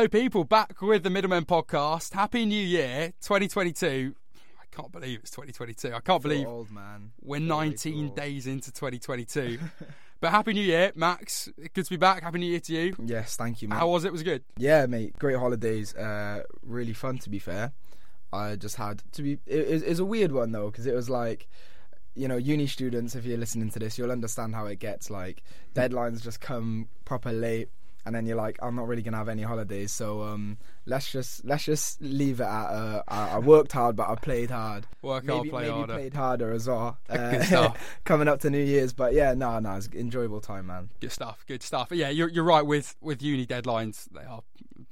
Hello, people. Back with the Middlemen podcast. Happy New Year, 2022. I can't believe it's 2022. I can't believe old man. we're Feel 19 old. days into 2022. but Happy New Year, Max. Good to be back. Happy New Year to you. Yes, thank you, mate. How was it? Was it good? yeah, mate. Great holidays. Uh, really fun to be fair. I just had to be. It, it, it's a weird one though because it was like, you know, uni students. If you're listening to this, you'll understand how it gets. Like deadlines just come proper late, and then you're like, I'm not really gonna have any holidays. So um, let's just let's just leave it at. Uh, I, I worked hard, but I played hard. Work maybe, hard, play maybe harder. played harder as well. Uh, coming up to New Year's, but yeah, no, no, it's enjoyable time, man. Good stuff. Good stuff. Yeah, you're, you're right with, with uni deadlines. They are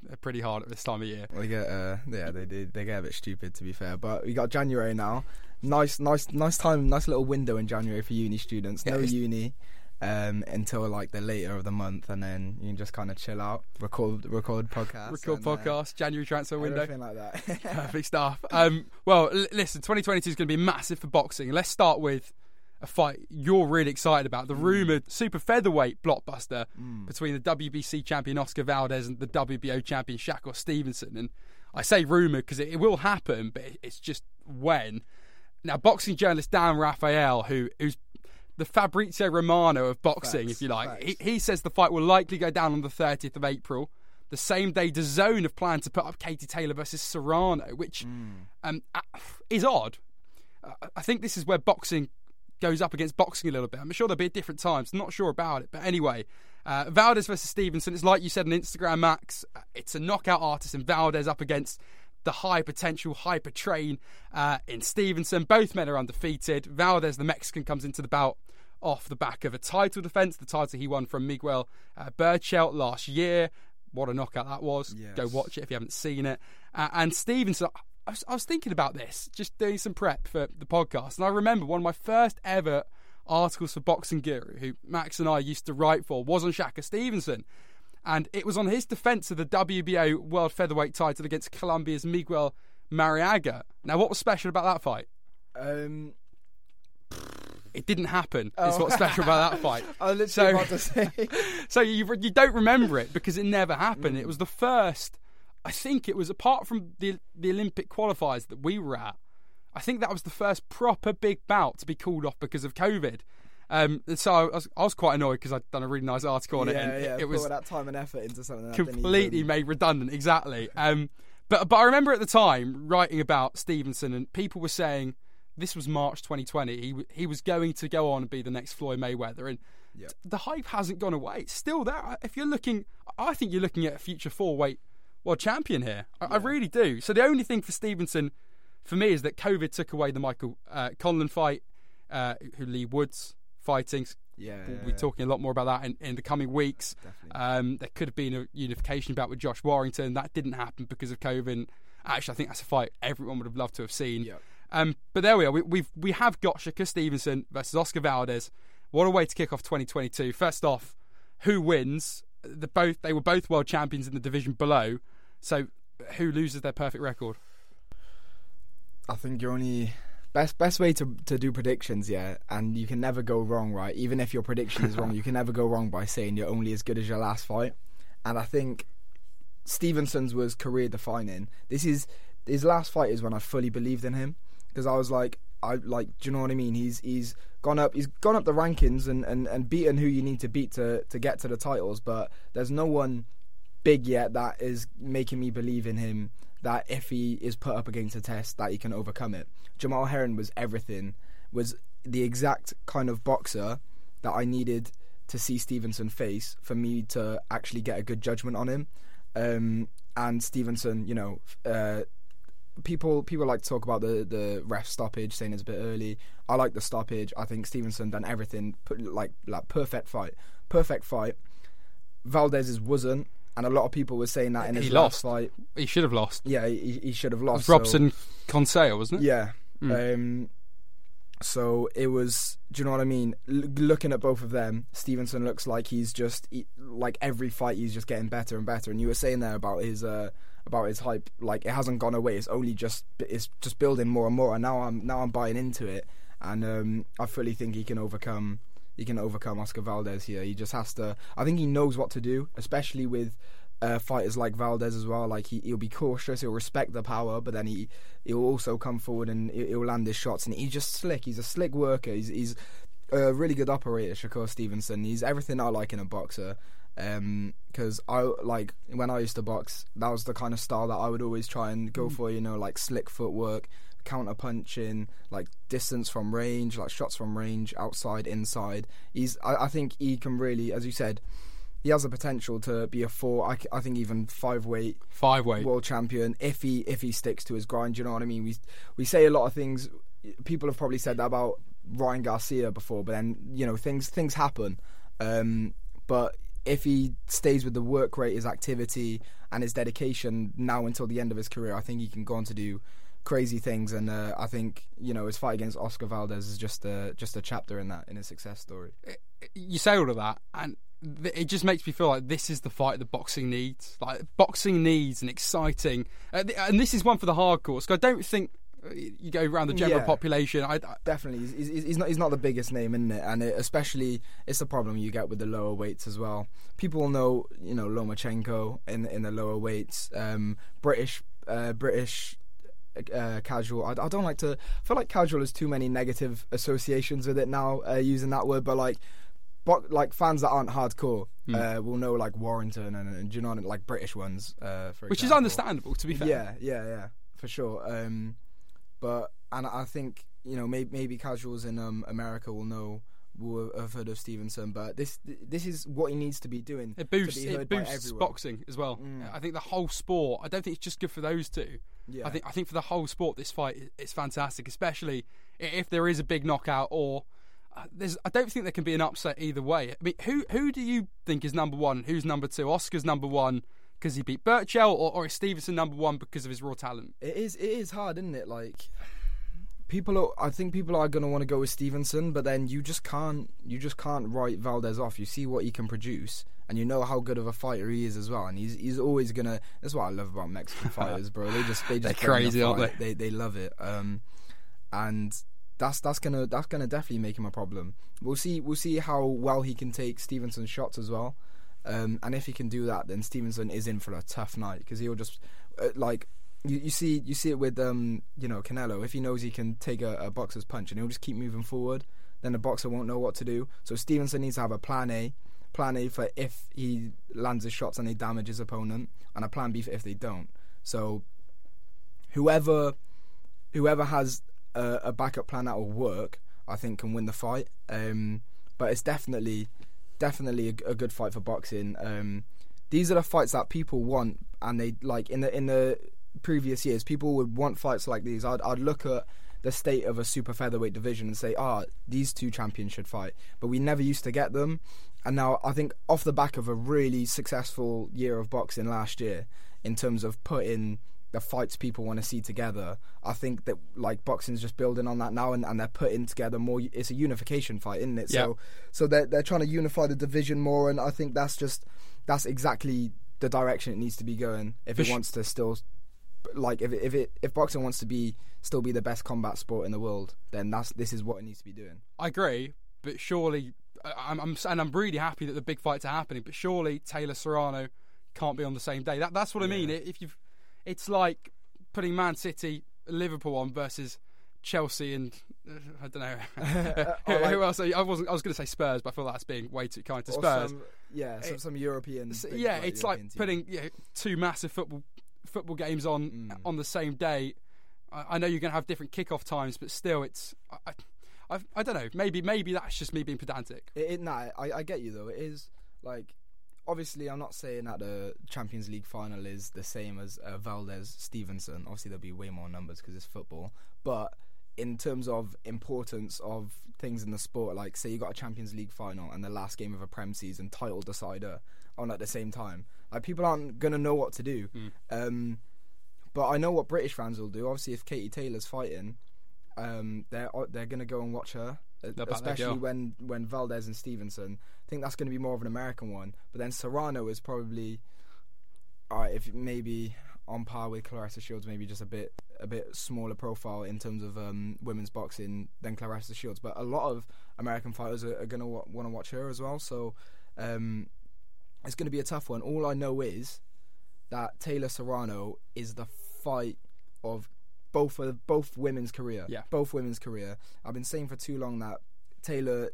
they're pretty hard at this time of year. We get uh yeah they did they get a bit stupid to be fair, but we got January now. Nice nice nice time, nice little window in January for uni students. No it's- uni um until like the later of the month, and then you can just kind of chill out, record record podcasts, Record uh, podcast, January transfer window. everything like that. Perfect stuff. Um, well, l- listen, 2022 is going to be massive for boxing. Let's start with a fight you're really excited about the rumoured super featherweight blockbuster between the WBC champion Oscar Valdez and the WBO champion Shakur Stevenson. And I say rumoured because it, it will happen, but it- it's just when. Now, boxing journalist Dan Raphael, who who's the Fabrizio Romano of boxing, Facts, if you like, he, he says the fight will likely go down on the 30th of April. The same day, DAZN have planned to put up Katie Taylor versus Serrano, which um, uh, is odd. I think this is where boxing goes up against boxing a little bit. I'm sure there'll be different times. not sure about it, but anyway, uh, Valdez versus Stevenson. It's like you said on Instagram, Max. Uh, It's a knockout artist, and Valdez up against the high potential hyper train uh, in Stevenson. Both men are undefeated. Valdez, the Mexican, comes into the bout off the back of a title defense, the title he won from Miguel uh, Berchelt last year. What a knockout that was! Go watch it if you haven't seen it. Uh, and Stevenson, I was, I was thinking about this, just doing some prep for the podcast, and I remember one of my first ever articles for Boxing Guru, who Max and I used to write for, was on Shakur Stevenson. And it was on his defence of the WBO World Featherweight title against Colombia's Miguel Marriaga. Now, what was special about that fight? um, It didn't happen. Is Oh. what's special about that fight. I was literally So- about to say. So you you don't remember it because it never happened. Mm. It was the first. I think it was apart from the the Olympic qualifiers that we were at. I think that was the first proper big bout to be called off because of COVID. Um, so I was, I was quite annoyed because I'd done a really nice article on it, yeah, and it- yeah. it, was that time and effort into something completely made redundant. Exactly. Um, but but I remember at the time writing about Stevenson, and people were saying this was March 2020. He w- he was going to go on and be the next Floyd Mayweather, and Yeah. the hype hasn't gone away. It's still there. If you're looking, I think you're looking at a future four weight world champion here. I, I really do. So the only thing for Stevenson, for me, is that COVID took away the Michael uh, Conlan fight, uh, who Leigh Wood's fighting. Yeah, We'll be talking a lot more about that in, in the coming weeks. Um, there could have been a unification bout with Josh Warrington. That didn't happen because of COVID. Actually, I think that's a fight everyone would have loved to have seen. Yep. Um, but there we are. We, we've we have got Shakur Stevenson versus Oscar Valdez. What a way to kick off 2022. First off, who wins? The both they were both world champions in the division below. So who loses their perfect record? I think you're only best best way to to do predictions, yeah, and you can never go wrong, right? Even if your prediction is wrong, you can never go wrong by saying you're only as good as your last fight. And I think Stevenson's was career defining. This is his last fight is when I fully believed in him because I was like, I like, do you know what I mean? He's he's gone up, he's gone up the rankings and and and beaten who you need to beat to to get to the titles, but there's no one big yet that is making me believe in him that if he is put up against a test that he can overcome it. Jamel Herring was everything, was the exact kind of boxer that I needed to see Stevenson face for me to actually get a good judgment on him. Um, and Stevenson, you know, uh, people people like to talk about the the ref stoppage, saying it's a bit early. I like the stoppage. I think Stevenson done everything, put, like like perfect fight, perfect fight. Valdez's wasn't, and a lot of people were saying that in He his lost. last fight. He should have lost. Yeah, he, he should have It lost. was so- Robson Conceição, wasn't it? yeah. Mm. Um, so it was. Do you know what I mean? L- looking at both of them, Stevenson looks like he's just he, like every fight he's just getting better and better. And you were saying there about his uh, about his hype, like it hasn't gone away. It's only just it's just building more and more. And now I'm now I'm buying into it, and um, I fully think he can overcome. He can overcome Oscar Valdez here. He just has to. I think he knows what to do, especially with uh, fighters like Valdez as well. Like he, he'll be cautious, he'll respect the power, but then he he'll also come forward and he'll land his shots. And he's just slick. He's a slick worker. He's he's a really good operator, Shakur Stevenson. He's everything I like in a boxer. Because um, I like when I used to box, that was the kind of style that I would always try and go mm. for. You know, like slick footwork, counter punching, like distance from range, like shots from range, outside, inside. He's, I, I think he can really, as you said, he has the potential to be a four. I, I think even five weight, five weight world champion if he if he sticks to his grind. You know what I mean? We we say a lot of things. People have probably said that about Ryan Garcia before, but then you know things things happen. Um, but if he stays with the work rate, his activity, and his dedication now until the end of his career, I think he can go on to do crazy things. And uh, I think you know his fight against Oscar Valdez is just a just a chapter in that in his success story. You say all of that, and it just makes me feel like this is the fight that boxing needs. Like boxing needs an exciting, uh, and this is one for the hardcore. So I don't think you go around the general yeah, population. I, I, definitely, he's, he's, he's, not he's not the biggest name in it, and it, especially it's a problem you get with the lower weights as well. People know you know Lomachenko in in the lower weights, um, British uh, British uh, casual. I, I, don't like to. I feel like casual has too many negative associations with it now, uh, using that word. But like but like fans that aren't hardcore mm. uh, will know like Warrington and, and you know like British ones, uh, which is understandable to be fair. Yeah, yeah, yeah, for sure. Um, but and I think you know maybe, maybe casuals in um, America will know will have heard of Stevenson, but this this is what he needs to be doing. It boosts it boosts boxing as well. Mm. I think the whole sport. I don't think it's just good for those two. Yeah. I think I think for the whole sport, this fight is fantastic, especially if there is a big knockout or there's, I don't think there can be an upset either way. I mean, who who do you think is number one? Who's number two? Oscar's number one because he beat Berchelt, or, or is Stevenson number one because of his raw talent? It is. It is hard, isn't it? Like people are. I think people are going to want to go with Stevenson, but then you just can't. You just can't write Valdez off. You see what he can produce, and you know how good of a fighter he is as well. And he's he's always gonna. That's what I love about Mexican fighters, bro. They just they just they're crazy, aren't they? They they love it. Um, and that's that's gonna that's gonna definitely make him a problem. We'll see we'll see how well he can take Stevenson's shots as well, um, and if he can do that, then Stevenson is in for a tough night because he'll just uh, like you, you see you see it with um you know Canelo if he knows he can take a, a boxer's punch and he'll just keep moving forward, then the boxer won't know what to do. So Stevenson needs to have a plan A, plan A for if he lands his shots and they damage his opponent, and a plan B for if they don't. So whoever whoever has a, a backup plan that will work, I think can win the fight. Um, but it's definitely definitely a, a good fight for boxing. Um, these are the fights that people want, and they like in the in the previous years, people would want fights like these. I'd I'd look at the state of a super featherweight division and say, ah, oh, these two champions should fight. But we never used to get them. And now I think off the back of a really successful year of boxing last year, in terms of putting the fights people want to see together. I think that like boxing's just building on that now, and, and they're putting together more. It's a unification fight, isn't it? So so they're they're trying to unify the division more, and I think that's just that's exactly the direction it needs to be going if For it sh- wants to still like if it, if it if boxing wants to be still be the best combat sport in the world, then that's this is what it needs to be doing. I agree, but surely I'm, I'm and I'm really happy that the big fights are happening, but surely Taylor Serrano can't be on the same day. That that's what yeah. I mean. If you've it's like putting Man City, Liverpool on versus Chelsea and uh, I don't know who, like, who, else. I wasn't. I was going to say Spurs, but I feel like that's being way too kind to Spurs. Some, yeah, some, some European. yeah, it's European like team. putting yeah, two massive football football games on mm. on the same day. I, I know you're going to have different kickoff times, but still, it's. I, I, I, don't know. Maybe maybe that's just me being pedantic. It, it, nah, I, I get you though. It is like obviously, I'm not saying that the Champions League final is the same as uh, Valdez Stevenson. Obviously, there'll be way more numbers because it's football. But in terms of importance of things in the sport, like say you got a Champions League final and the last game of a Prem season title decider on at the same time, like people aren't gonna know what to do. Mm. Um, but I know what British fans will do. Obviously, if Katie Taylor's fighting, um, they're they're gonna go and watch her especially when when Valdez and Stevenson. I think that's going to be more of an American one. But then Serrano is probably, all right, if maybe on par with Claressa Shields, maybe just a bit a bit smaller profile in terms of um, women's boxing than Claressa Shields. But a lot of American fighters are, are going to w- want to watch her as well. So um, it's going to be a tough one. All I know is that Taylor Serrano is the fight of both of both women's career. Yeah. both women's career. I've been saying for too long that Taylor,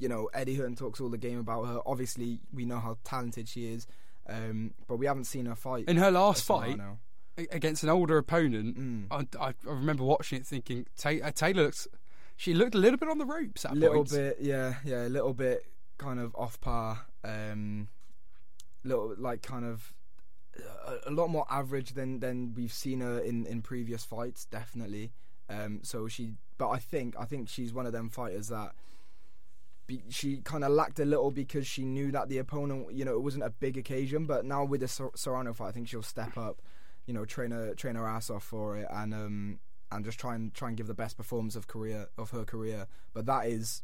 you know, Eddie Hearn talks all the game about her. Obviously, we know how talented she is, um, but we haven't seen her fight. In her last fight against an older opponent, Mm. I, I, remember watching it thinking Ta- uh, Taylor looks. She looked a little bit on the ropes at a little points. bit, yeah, yeah, a little bit kind of off par. Um, little like kind of a, a lot more average than than we've seen her in in previous fights, definitely. Um, so she, but I think I think she's one of them fighters that. She kind of lacked a little because she knew that the opponent, you know, it wasn't a big occasion. But now with the Ser- Serrano fight, I think she'll step up, you know, train her train her ass off for it, and um and just try and try and give the best performance of career of her career. But that is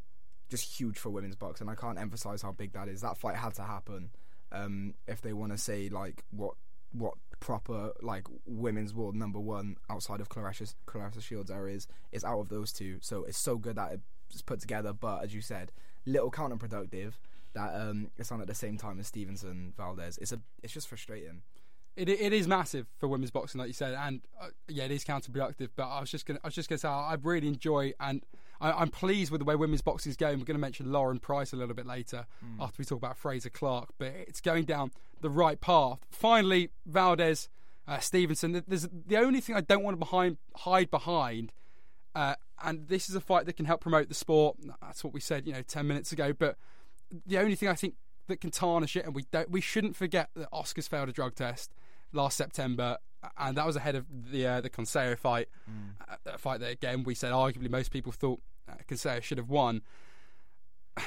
just huge for women's boxing. And I can't emphasize how big that is. That fight had to happen um, if they want to say like what what proper like women's world number one outside of Claressa Claressa Shields era is is out of those two. So it's so good that it's put together. But as you said, little counterproductive that um, it's on at the same time as Stevenson Valdez. It's a it's just frustrating. It it is massive for women's boxing, like you said, and uh, yeah, it is counterproductive. But I was just gonna I was just gonna say I really enjoy and I, I'm pleased with the way women's boxing is going. We're going to mention Lauren Price a little bit later after we talk about Frazer Clarke, but it's going down the right path. Finally, Valdez, uh, Stevenson. There's the only thing I don't want to behind hide behind. Uh, and this is a fight that can help promote the sport. That's what we said, you know, ten minutes ago. But the only thing I think that can tarnish it, and we don't, we shouldn't forget that Oscars failed a drug test last September, and that was ahead of the uh, the Conceição fight, uh, a fight that again we said arguably most people thought uh, Conceição should have won.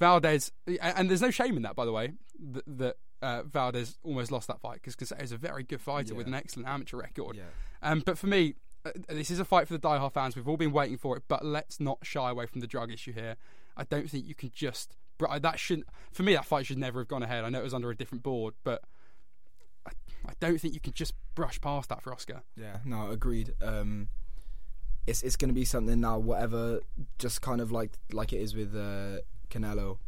Valdez, and there's no shame in that, by the way, that, that uh, Valdez almost lost that fight because Conceição is a very good fighter with an excellent amateur record. Yeah. Um, but for me, uh, this is a fight for the diehard fans. We've all been waiting for it, but let's not shy away from the drug issue here. I don't think you can just. That shouldn't. For me, that fight should never have gone ahead. I know it was under a different board, but I, I don't think you can just brush past that for Oscar. Yeah, no, agreed. Um, it's it's going to be something now. Whatever, just kind of like like it is with uh, Canelo,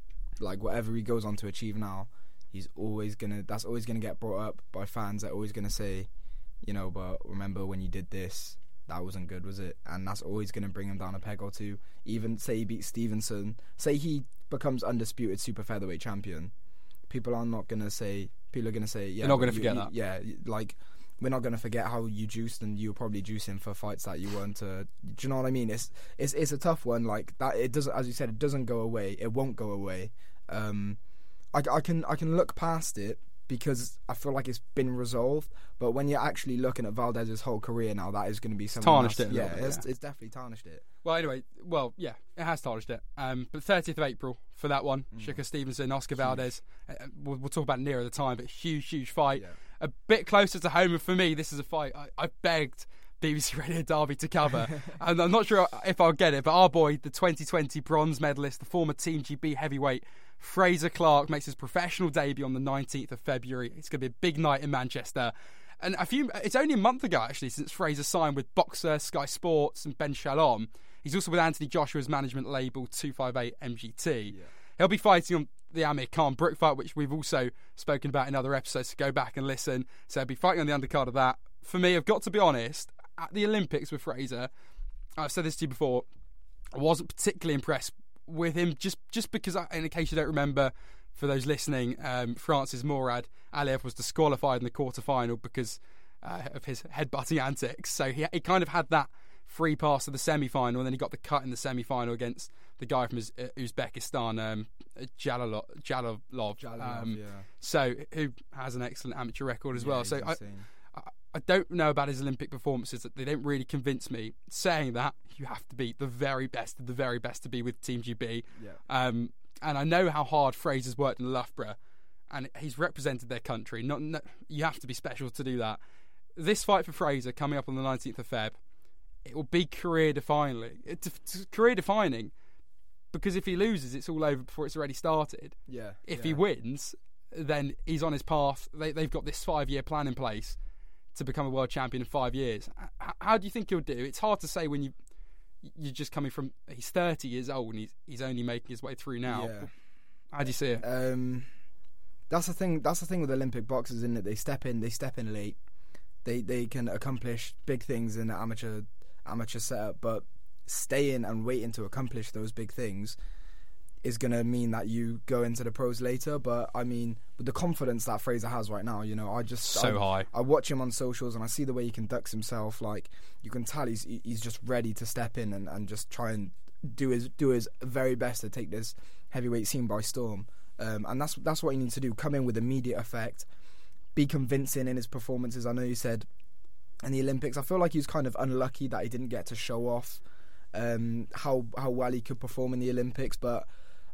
like whatever he goes on to achieve now, he's always gonna. That's always gonna get brought up by fans. That are always gonna say, you know, but remember when you did this, that wasn't good, was it? And that's always gonna bring him down a peg or two. Even say he beats Stevenson, say he becomes undisputed super featherweight champion. People are not gonna say. People are gonna say, yeah, not gonna forget you- that. Yeah, like we're not going to forget how you juiced and you were probably juicing for fights that you weren't. Uh, do you know what I mean? It's it's it's a tough one. Like that, it doesn't. As you said, it doesn't go away. It won't go away. Um, I, I can I can look past it because I feel like it's been resolved. But when you're actually looking at Valdez's whole career now, that is going to be something tarnished that's- it Yeah, bit, it's, yeah. it's definitely tarnished it. Well, anyway, well, yeah, it has tarnished it. Um, but 30th of April for that one, Shakur Stevenson, Oscar Valdez. Uh, we'll, we'll talk about nearer the time, but huge, huge fight. Yeah. A bit closer to home, and for me, this is a fight I, I begged BBC Radio Derby to cover, and I'm not sure if I'll get it. But our boy, the 2020 bronze medalist, the former Team GB heavyweight Frazer Clarke, makes his professional debut on the 19th of February. It's going to be a big night in Manchester. And a few, it's only a month ago actually since Frazer signed with Boxxer, Sky Sports, and Ben Shalom. He's also with Anthony Joshua's management label 258 MGT. He'll be fighting on the Amir Khan Brook fight, which we've also spoken about in other episodes. So go back and listen. So he'll be fighting on the undercard of that. For me, I've got to be honest. At the Olympics with Frazer, I've said this to you before. I wasn't particularly impressed with him just just because, I, in case you don't remember, for those listening, um, Francis Mourad Aliev was disqualified in the quarterfinal because uh, of his headbutting antics. So he, he kind of had that free pass to the semi final, and then he got the cut in the semi final against the guy from Uz- uh, Uzbekistan, um, Jalalo- Jalolov. Jalolov, um, yeah. So who has an excellent amateur record as Yeah, well. So I. I- don't know about his Olympic performances. That they don't really convince me. Saying that, you have to be the very best of the very best to be with Team GB. Yeah. Um, and I know how hard Frazer's worked in Loughborough, and he's represented their country. Not, no, you have to be special to do that. This fight for Frazer coming up on the 19th of Feb, it will be career defining. It's, it's career defining because if he loses, it's all over before it's already started yeah. if yeah. he wins, then he's on his path. They, they've got this five year plan in place to become a world champion in five years. How do you think he'll do? It's hard to say when you you're just coming from. He's 30 years old and he's he's only making his way through now. Yeah. How do you see it? Um, that's the thing. That's the thing with Olympic boxers, isn't it? They step in, they step in late. They they can accomplish big things in the amateur amateur setup, but staying and waiting to accomplish those big things is going to mean that you go into the pros later. But I mean, with the confidence that Frazer has right now, you know, I just So I, high. I watch him on socials and I see the way he conducts himself. Like you can tell he's he's just ready to step in and, and just try and do his do his very best to take this heavyweight scene by storm. Um, and that's that's what he needs to do. Come in with immediate effect, be convincing in his performances. I know you said in the Olympics. I feel like he was kind of unlucky that he didn't get to show off um, how how well he could perform in the Olympics, but.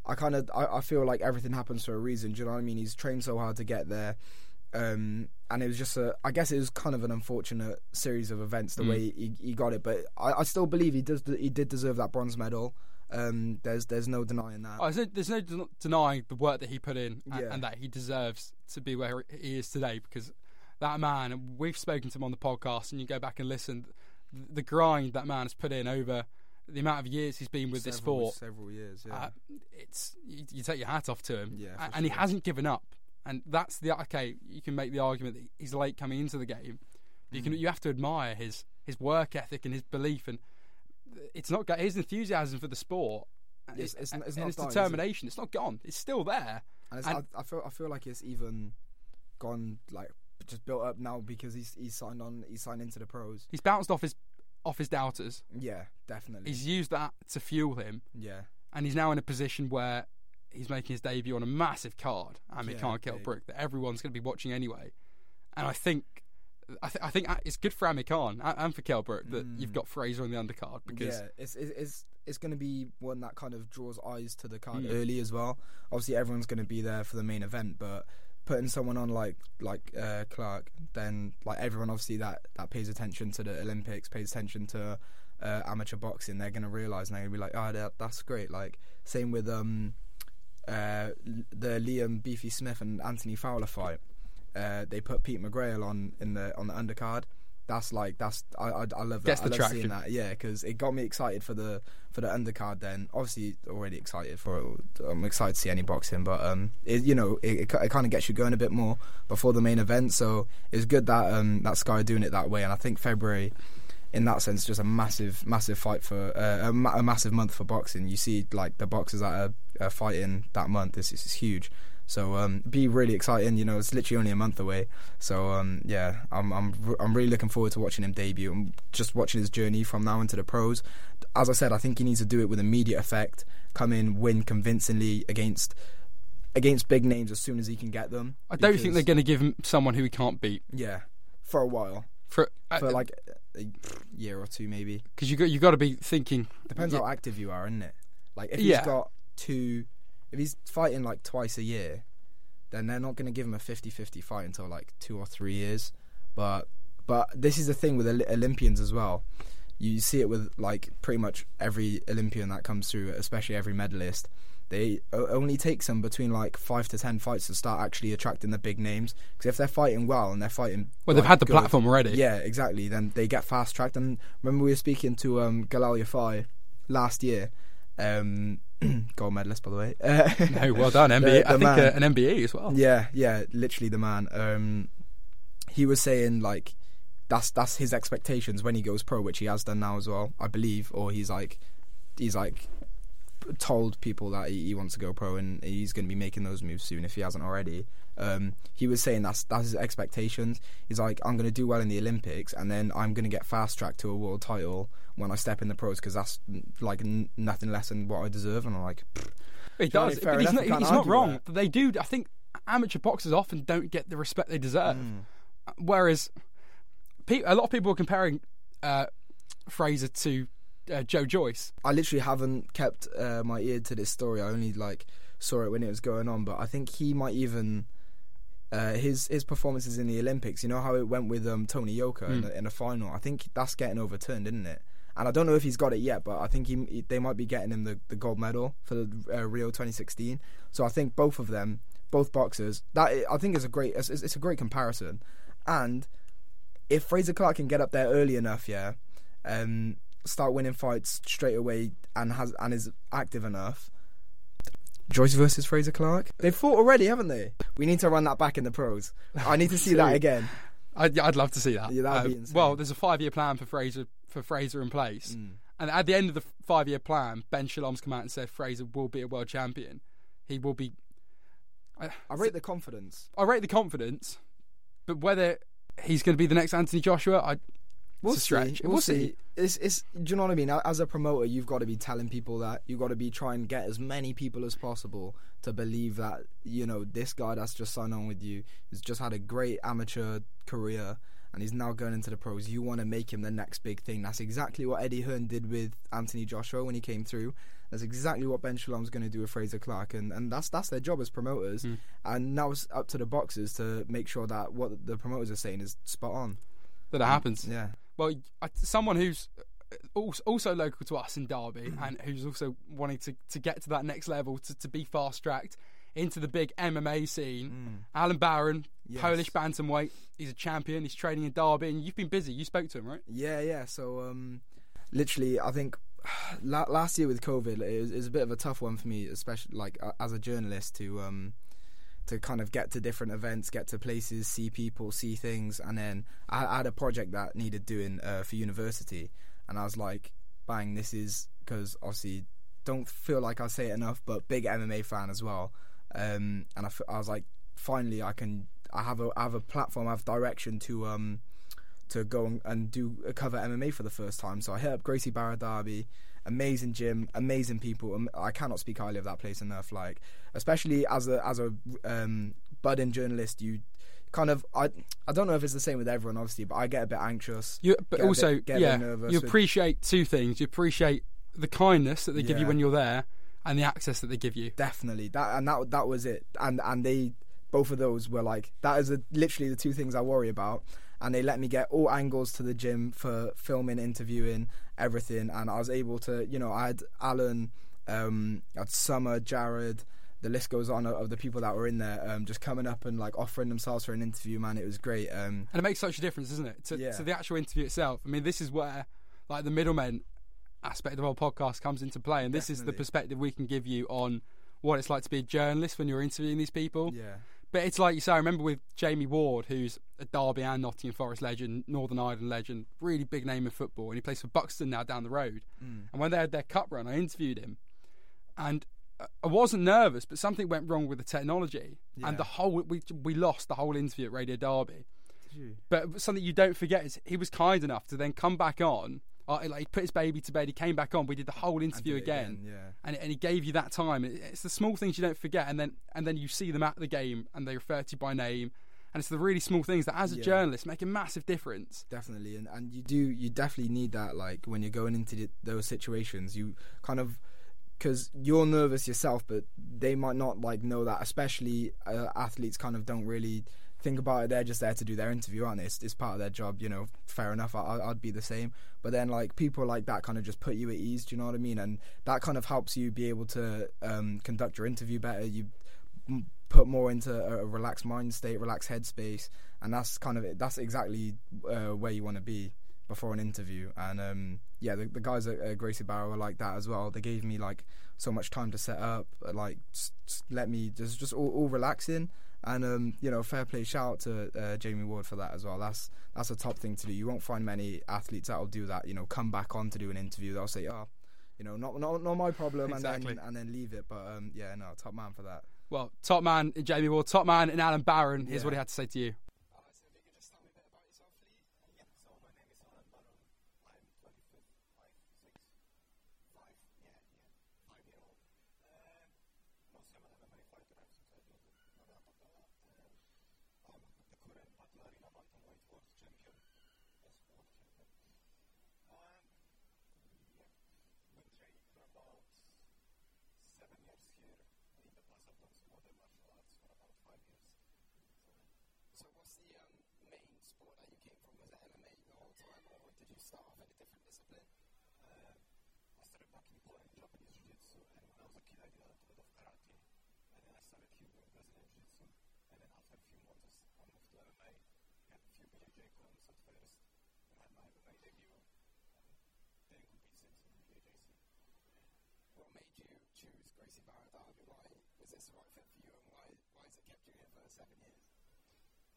I kind of I, I feel like everything happens for a reason. Do you know what I mean? He's trained so hard to get there, um, and it was just a. I guess it was kind of an unfortunate series of events the Mm. way he, he got it, but I, I still believe he does. He did deserve that bronze medal. Um, there's there's no denying that. Oh, there's no, there's no den- denying the work that he put in and, Yeah. and that he deserves to be where he is today because that man, we've spoken to him on the podcast, and you go back and listen, th- the grind that man has put in over the amount of years he's been with this Several- sport, several years. Yeah. uh, it's you, you take your hat off to him, Yeah, and he hasn't given up. And that's the okay. You can make the argument that he's late coming into the game. But you Mm. can you have to admire his his work ethic and his belief, and it's not his enthusiasm for the sport. and It's- it's it's and his is it? determination. It's not gone. It's still there. And, it's, And- I, I feel I feel like it's even gone like just built up now because he's he's signed on he's signed into the pros. He's bounced off his off his doubters. Yeah, definitely. He's used that to fuel him, yeah, and he's now in a position where he's making his debut on a massive card. I mean, Yeah, Khan Kell. Brook that everyone's going to be watching anyway. And I think. I, th- I think it's good for Amir Khan and, and for Kell Brook that you've got Frazer on the undercard because yeah, it's it's it's, it's going to be one that kind of draws eyes to the card Mm. early as well. Obviously, everyone's going to be there for the main event, but putting someone on like like uh, Clarke, then like everyone obviously that that pays attention to the Olympics, pays attention to uh, amateur boxing, they're to realize and they're to be like, oh, that, that's great. Like same with um uh the Liam Beefy Smith and Anthony Fowler fight. Uh, they put Pete McGrail on in the on the undercard. That's like that's I I, I love that. Gets I love traction. seeing that. Yeah, because it got me excited for the for the undercard. Then obviously already excited for it. I'm excited to see any boxing, but um, it, you know it, it, it kind of gets you going a bit more before the main event. So it's good that um that Sky doing it that way. And I think February, in that sense, just a massive massive fight for uh, a, ma- a massive month for boxing. You see like the boxers that are, are fighting that month. This is huge. So um, be really exciting. You know, it's literally only a month away. So um, yeah, I'm I'm I'm really looking forward to watching him debut and just watching his journey from now into the pros. As I said, I think he needs to do it with immediate effect. Come in, win convincingly against against big names as soon as he can get them. I don't think they're going to give him someone who he can't beat Yeah, for a while, for for like a year or two maybe. because you got you got to be thinking Depends yeah, how active you are, isn't it? Like if Yeah. he's got two, if he's fighting like twice a year, then they're not going to give him a 50-50 fight until like two or three years. But but this is the thing with Olympians as well. You see it with like pretty much every Olympian that comes through, especially every medalist. They only takes them between like five to ten fights to start actually attracting the big names. Because if they're fighting well and they're fighting, well they've had the good- platform already. yeah, exactly. Then they get fast tracked. And remember, we were speaking to um, Galal Yafai last year, um, gold medalist, by the way. Uh, No, well done, MBA. I think uh, an MBE as well. yeah, yeah, literally the man. Um, he was saying like that's that's his expectations when he goes pro, which he has done now as well, I believe. Or he's like he's like told people that he, he wants to go pro and he's going to be making those moves soon if he hasn't already. Um, he was saying that's that's his expectations. He's like, I'm going to do well in the Olympics, and then I'm going to get fast tracked to a world title when I step in the pros because that's like n- nothing less than what I deserve. And I'm like, He does, but he's enough, not, he's not wrong. with They do. I think amateur boxers often don't get the respect they deserve. Mm. Whereas pe- a lot of people are comparing uh, Frazer to uh, Joe Joyce. I literally haven't kept uh, my ear to this story. I only like saw it when it was going on, but I think he might even uh, his his performances in the Olympics. You know how it went with um, Tony Yoka in, Mm. the, in the final. I think that's getting overturned, isn't it? And I don't know if he's got it yet, but I think he, he- they might be getting him the, the gold medal for the uh, Rio 2016. So I think both of them, both boxers, that I think is a great it's, it's a great comparison. And if Frazer Clarke can get up there early enough, yeah, um, start winning fights straight away and has and is active enough, Joyce versus Frazer Clarke. They've fought already, haven't they? We need to run that back in the pros. I need to see that again. I'd, I'd love to see that. Yeah, Uh, well, there's a five-year plan for Frazer for Frazer in place, Mm. and at the end of the five-year plan, Ben Shalom's come out and said Frazer will be a world champion. He will be. I, I rate the confidence. I rate the confidence, but whether he's going to be the next Anthony Joshua, I We'll It's a stretch. see. We'll see. It's it's. Do you know what I mean? As a promoter, you've got to be telling people that you've got to be trying to get as many people as possible to believe that you know this guy that's just signed on with you has just had a great amateur career and he's now going into the pros. You want to make him the next big thing. That's exactly what Eddie Hearn did with Anthony Joshua when he came through. That's exactly what Ben Shalom's going to do with Frazer Clarke, and, and that's that's their job as promoters. Mm. And now it's up to the boxers to make sure that what the promoters are saying is spot on. that it happens. Yeah. Well, someone who's also, also local to us in Derby and who's also wanting to, to get to that next level to, to be fast tracked into the big MMA scene. Alan Baron, Yes. Polish bantamweight. He's a champion. He's training in Derby, and you've been busy. You spoke to him, right? Yeah, yeah. So, um, literally, I think last year with COVID, it was, it was a bit of a tough one for me, especially like uh, as a journalist to um, to kind of get to different events, get to places, see people, see things, and then I, I had a project that needed doing uh, for university, and I was like, bang, this is because obviously don't feel like I say it enough, but big MMA fan as well, um, and I, f- I was like, finally, I can. I have a I have a platform, I have direction to um to go and, and do a cover MMA for the first time. So I hit up Gracie Barra Derby, amazing gym, amazing people. I cannot speak highly of that place enough. Like, especially as a as a um, budding journalist, you kind of I I don't know if it's the same with everyone, obviously, but I get a bit anxious. You, but also, bit- get a bit yeah, nervous you with- appreciate two things. You appreciate the kindness that they give you when you're there, and the access that they give you. Definitely that and that that was it. And and they both of those were like that is a, literally the two things I worry about. And they let me get all angles to the gym for filming, interviewing, everything. And I was able to, you know, I had Alan, um, I had Summer, Jared. The list goes on of the people that were in there, um, just coming up and like offering themselves for an interview. Man, it was great. Um, and it makes such a difference, doesn't it, to, Yeah. to the actual interview itself? I mean, this is where like the middlemen aspect of our podcast comes into play, and this is the perspective we can give you on what it's like to be a journalist when you're interviewing these people. yeah, But it's like you say, I remember with Jamie Ward, who's a Derby and Nottingham Forest legend, Northern Ireland legend, really big name in football, and he plays for Buxton now down the road. Mm. And when they had their cup run, I interviewed him, and I wasn't nervous, but something went wrong with the technology, Yeah. and the whole we we lost the whole interview at Radio Derby. But something you don't forget is he was kind enough to then come back on. Uh, like he put his baby to bed. He came back on. We did the whole interview it again, Yeah, and and he gave you that time. It's the small things you don't forget, and then and then you see them at the game, and they refer to you by name, and it's the really small things that, as a Yeah. journalist, make a massive difference. definitely and and you do you definitely need that like when you're going into the, those situations you kind of because you're nervous yourself but they might not like know that especially uh, athletes kind of don't really think about it they're just there to do their interview aren't they it's, it's part of their job you know fair enough I, i'd be the same but then like people like that kind of just put you at ease do you know what i mean and that kind of helps you be able to um, conduct your interview better you put more into a, relaxed mind state relaxed headspace and that's kind of it. That's exactly uh, where you want to be before an interview. And um, yeah, the, the guys at uh, Gracie Barra were like that as well. They gave me like so much time to set up, like just, just let me just just all, all relaxing. And um, you know, fair play. Shout out to uh, Jamie Ward for that as well. That's that's a top thing to do. You won't find many athletes that'll do that. You know, come back on to do an interview. They'll say, "Oh, you know, not not, not my problem," Exactly. and then and then leave it. But um, yeah, no, top man for that. Well, top man in Jamie Ward, top man in Alan Baron. Here's Yeah. what he had to say to you. So what's the um, main sport that you came from? Was it MMA the whole time, or at a different discipline? Uh, I started in Japanese Jiu-Jitsu, and when I was a kid, I did a little bit of karate, and then I started Brazilian Jiu-Jitsu, and then after a few months, I moved to MMA. A few BJJ at first, and had my MMA debut, and then compete since in BJJC. What made you choose Gracie Barra Derby? Why it's the right fit for you, and why why has it kept you here for seven years?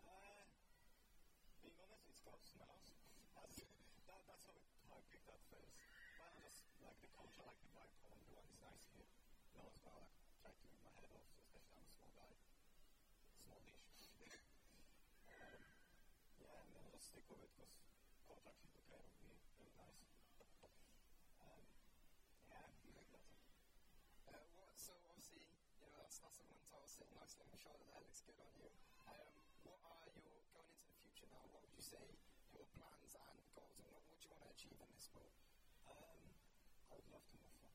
Uh, being honest, it's close to my. That's, that, that's how, it, how I picked up first. But I just like the culture, like the vibe, home, the one is nice here. That was why I like, tried to make my head off, especially I'm a small guy. Small dish. um, yeah, and then I just stick with it because contract people care of me, really nice. Um, yeah, like that's it. Uh, what, so obviously, you know that's that's a one title sitting nicely on your shoulder. That looks good on you. Um, what are your going into the future now? What would you say your plans and goals, and what, what do you want to achieve in this sport? Um, I would love to move for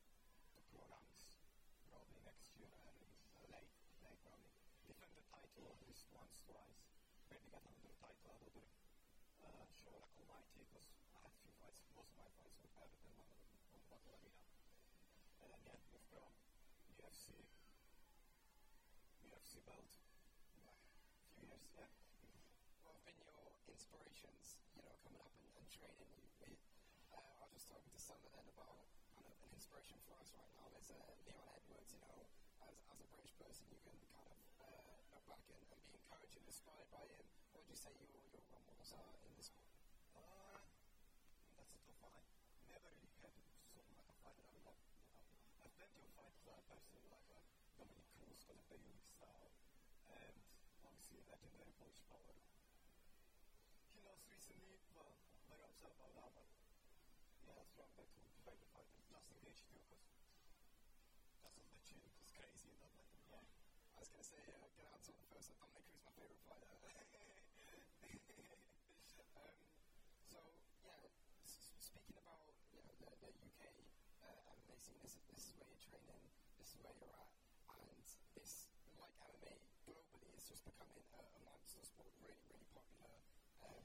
the pro ranks probably next year, early, uh, late, late probably. Defend the title at least once, twice. Maybe get another title out of it. Uh, show like almighty because I had a few fights. Most of my fights were better than one of them on the battle arena. And then yeah, move pro, UFC, UFC belt. Few years, yeah. What have been your inspirations? You know, coming up and, and training you. Uh, I was just talking to Summer then about kind of an inspiration for us right now. There's uh, Leon Edwards. You know, as, as a British person, you can kind of uh, look back and, and be encouraged and inspired by him. What would you say your models are in this sport? Uh, that's a one. I never really had I love. I've I like, Dominick Cruz of the and obviously power. He lost recently, well, about that, but yeah, that's favorite crazy like, yeah. I was going to say, uh, get out on the first. Dominick Cruz, my favourite fighter. um, so yeah, s- speaking about you know, the, the UK uh, MMA scene, this is, this is where you're training, this is where you're at, and this, like MMA globally, is just becoming a, a monster sport, really, really popular, um,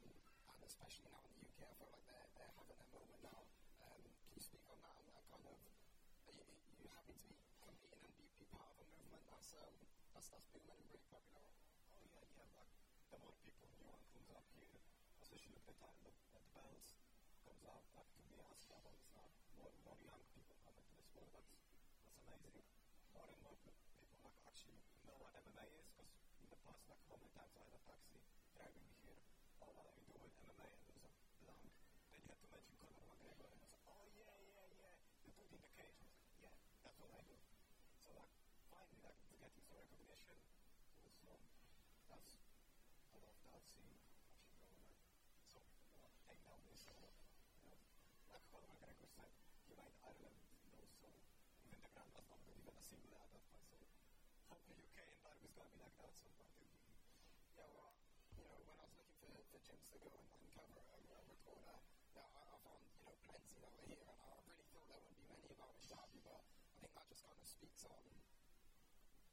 and especially now in the UK, I feel like they're, they're having their moment now. Um, can you speak on that and that kind of are you, are you happy to be competing and be, be part of a movement that's um, that's that's really popular? Oh yeah, yeah. Like the more people new one comes up here, especially at the time the, the belts comes up, like to be asked about it's not more and more young people come into the sport. That's that's amazing. More and more pe- people like actually know what MMA is because in the past, like how many times I had a taxi driving me here, oh what are you doing MMA? And there was a blank. Then you had to mention Conor McGregor, and I was like, oh yeah, yeah, yeah, the dude in the cage. I was like, yeah, that's what I do. So like finally, it's getting recognition. So that's I love that like so you know, you know, Ireland knows so even the was not a at that. So hopefully UK and gonna be like that too. Yeah, you know, when I was looking for, for gyms to go and, and cover a, a recorder, now I, I found you know plenty over here, and I really thought there wouldn't be many about it, Derby, but I think that just kind of speaks on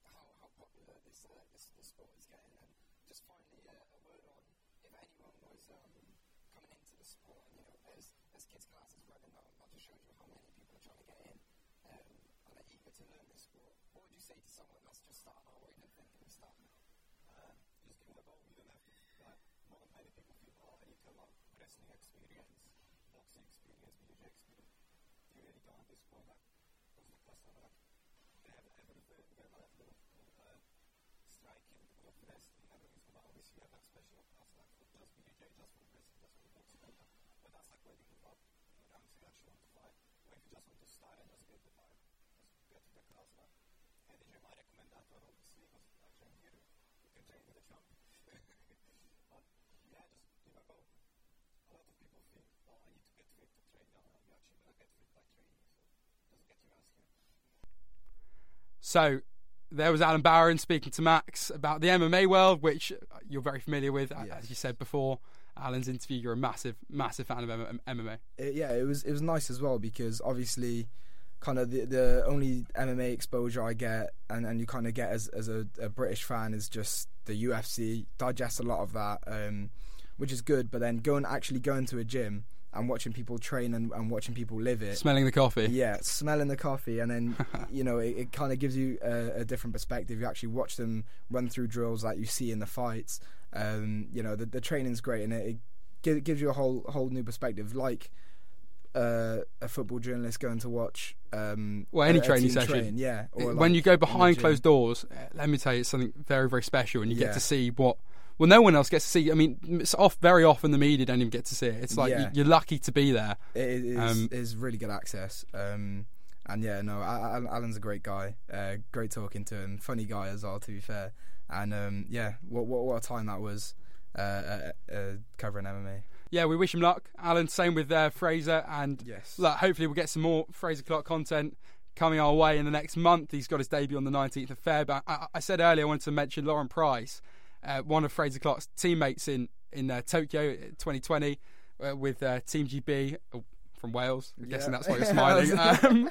how how popular this uh, this, this sport is getting, and just finally uh, a word on if anyone was um, coming into the sport, and you know, there's there's kids classes running now, that just shows you how many people are trying to get in um, and are eager to learn this sport. What would you say to someone that's just starting out or even thinking of starting? Um, just give it a go. You don't have to like not many people feel oh I need to have wrestling experience, boxing experience, BJJ experience. You really don't at this point like because the person like they have everything, they have like the uh, striking, the wrestling, everything's but obviously you have like special class like for just BJJ, just for wrestling, just for boxing, like that. But that's like when you move up in the ranks you actually want to. When you just want to start and just get the just get to the. And DJ might recommend that one obviously because I you can train with a but yeah, just give a go. A lot of people think, oh, I need to get fit to train. No, no, you're actually get fit by training. So just get your ass here. So there was Alan Baron speaking to Max about the MMA world, which you're very familiar with, Yes. as you said before. Alan's interview, you're a massive, massive fan of M- MMA. it, yeah, it was it was nice as well because obviously, kind of the the only MMA exposure I get and, and you kind of get as as a, a British fan is just the UFC. Digest a lot of that, um, which is good. But then going actually going to a gym and watching people train and, and watching people live it. Smelling the coffee. Yeah, smelling the coffee, and then you know it, it kind of gives you a, a different perspective. You actually watch them run through drills like you see in the fights. Um, you know the, the training's great, and it, it gives you a whole whole new perspective. Like uh, a football journalist going to watch um, Well, any a- a training session. train, yeah. Or when like you go behind closed doors, uh, let me tell you, it's something very, very special, and you get to see what. Well, no one else gets to see. I mean, it's off very often the media don't even get to see it. It's like Yeah. you, you're lucky to be there. It is, Um, is really good access. Um, and yeah, no, Al- Al- Alan's a great guy. Uh, great talking to him. Funny guy as well, to be fair. And um, yeah, what, what what a time that was uh, uh, uh, covering MMA. Yeah, we wish him luck, Alan. Same with uh, Frazer, and Yes. look, hopefully we'll get some more Frazer Clarke content coming our way in the next month. He's got his debut on the 19th of Feb. I, I, I said earlier I wanted to mention Lauren Price, uh, one of Frazer Clarke's teammates in in uh, Tokyo 2020 uh, with uh, Team GB. oh, From Wales, I'm guessing that's why you're smiling. um,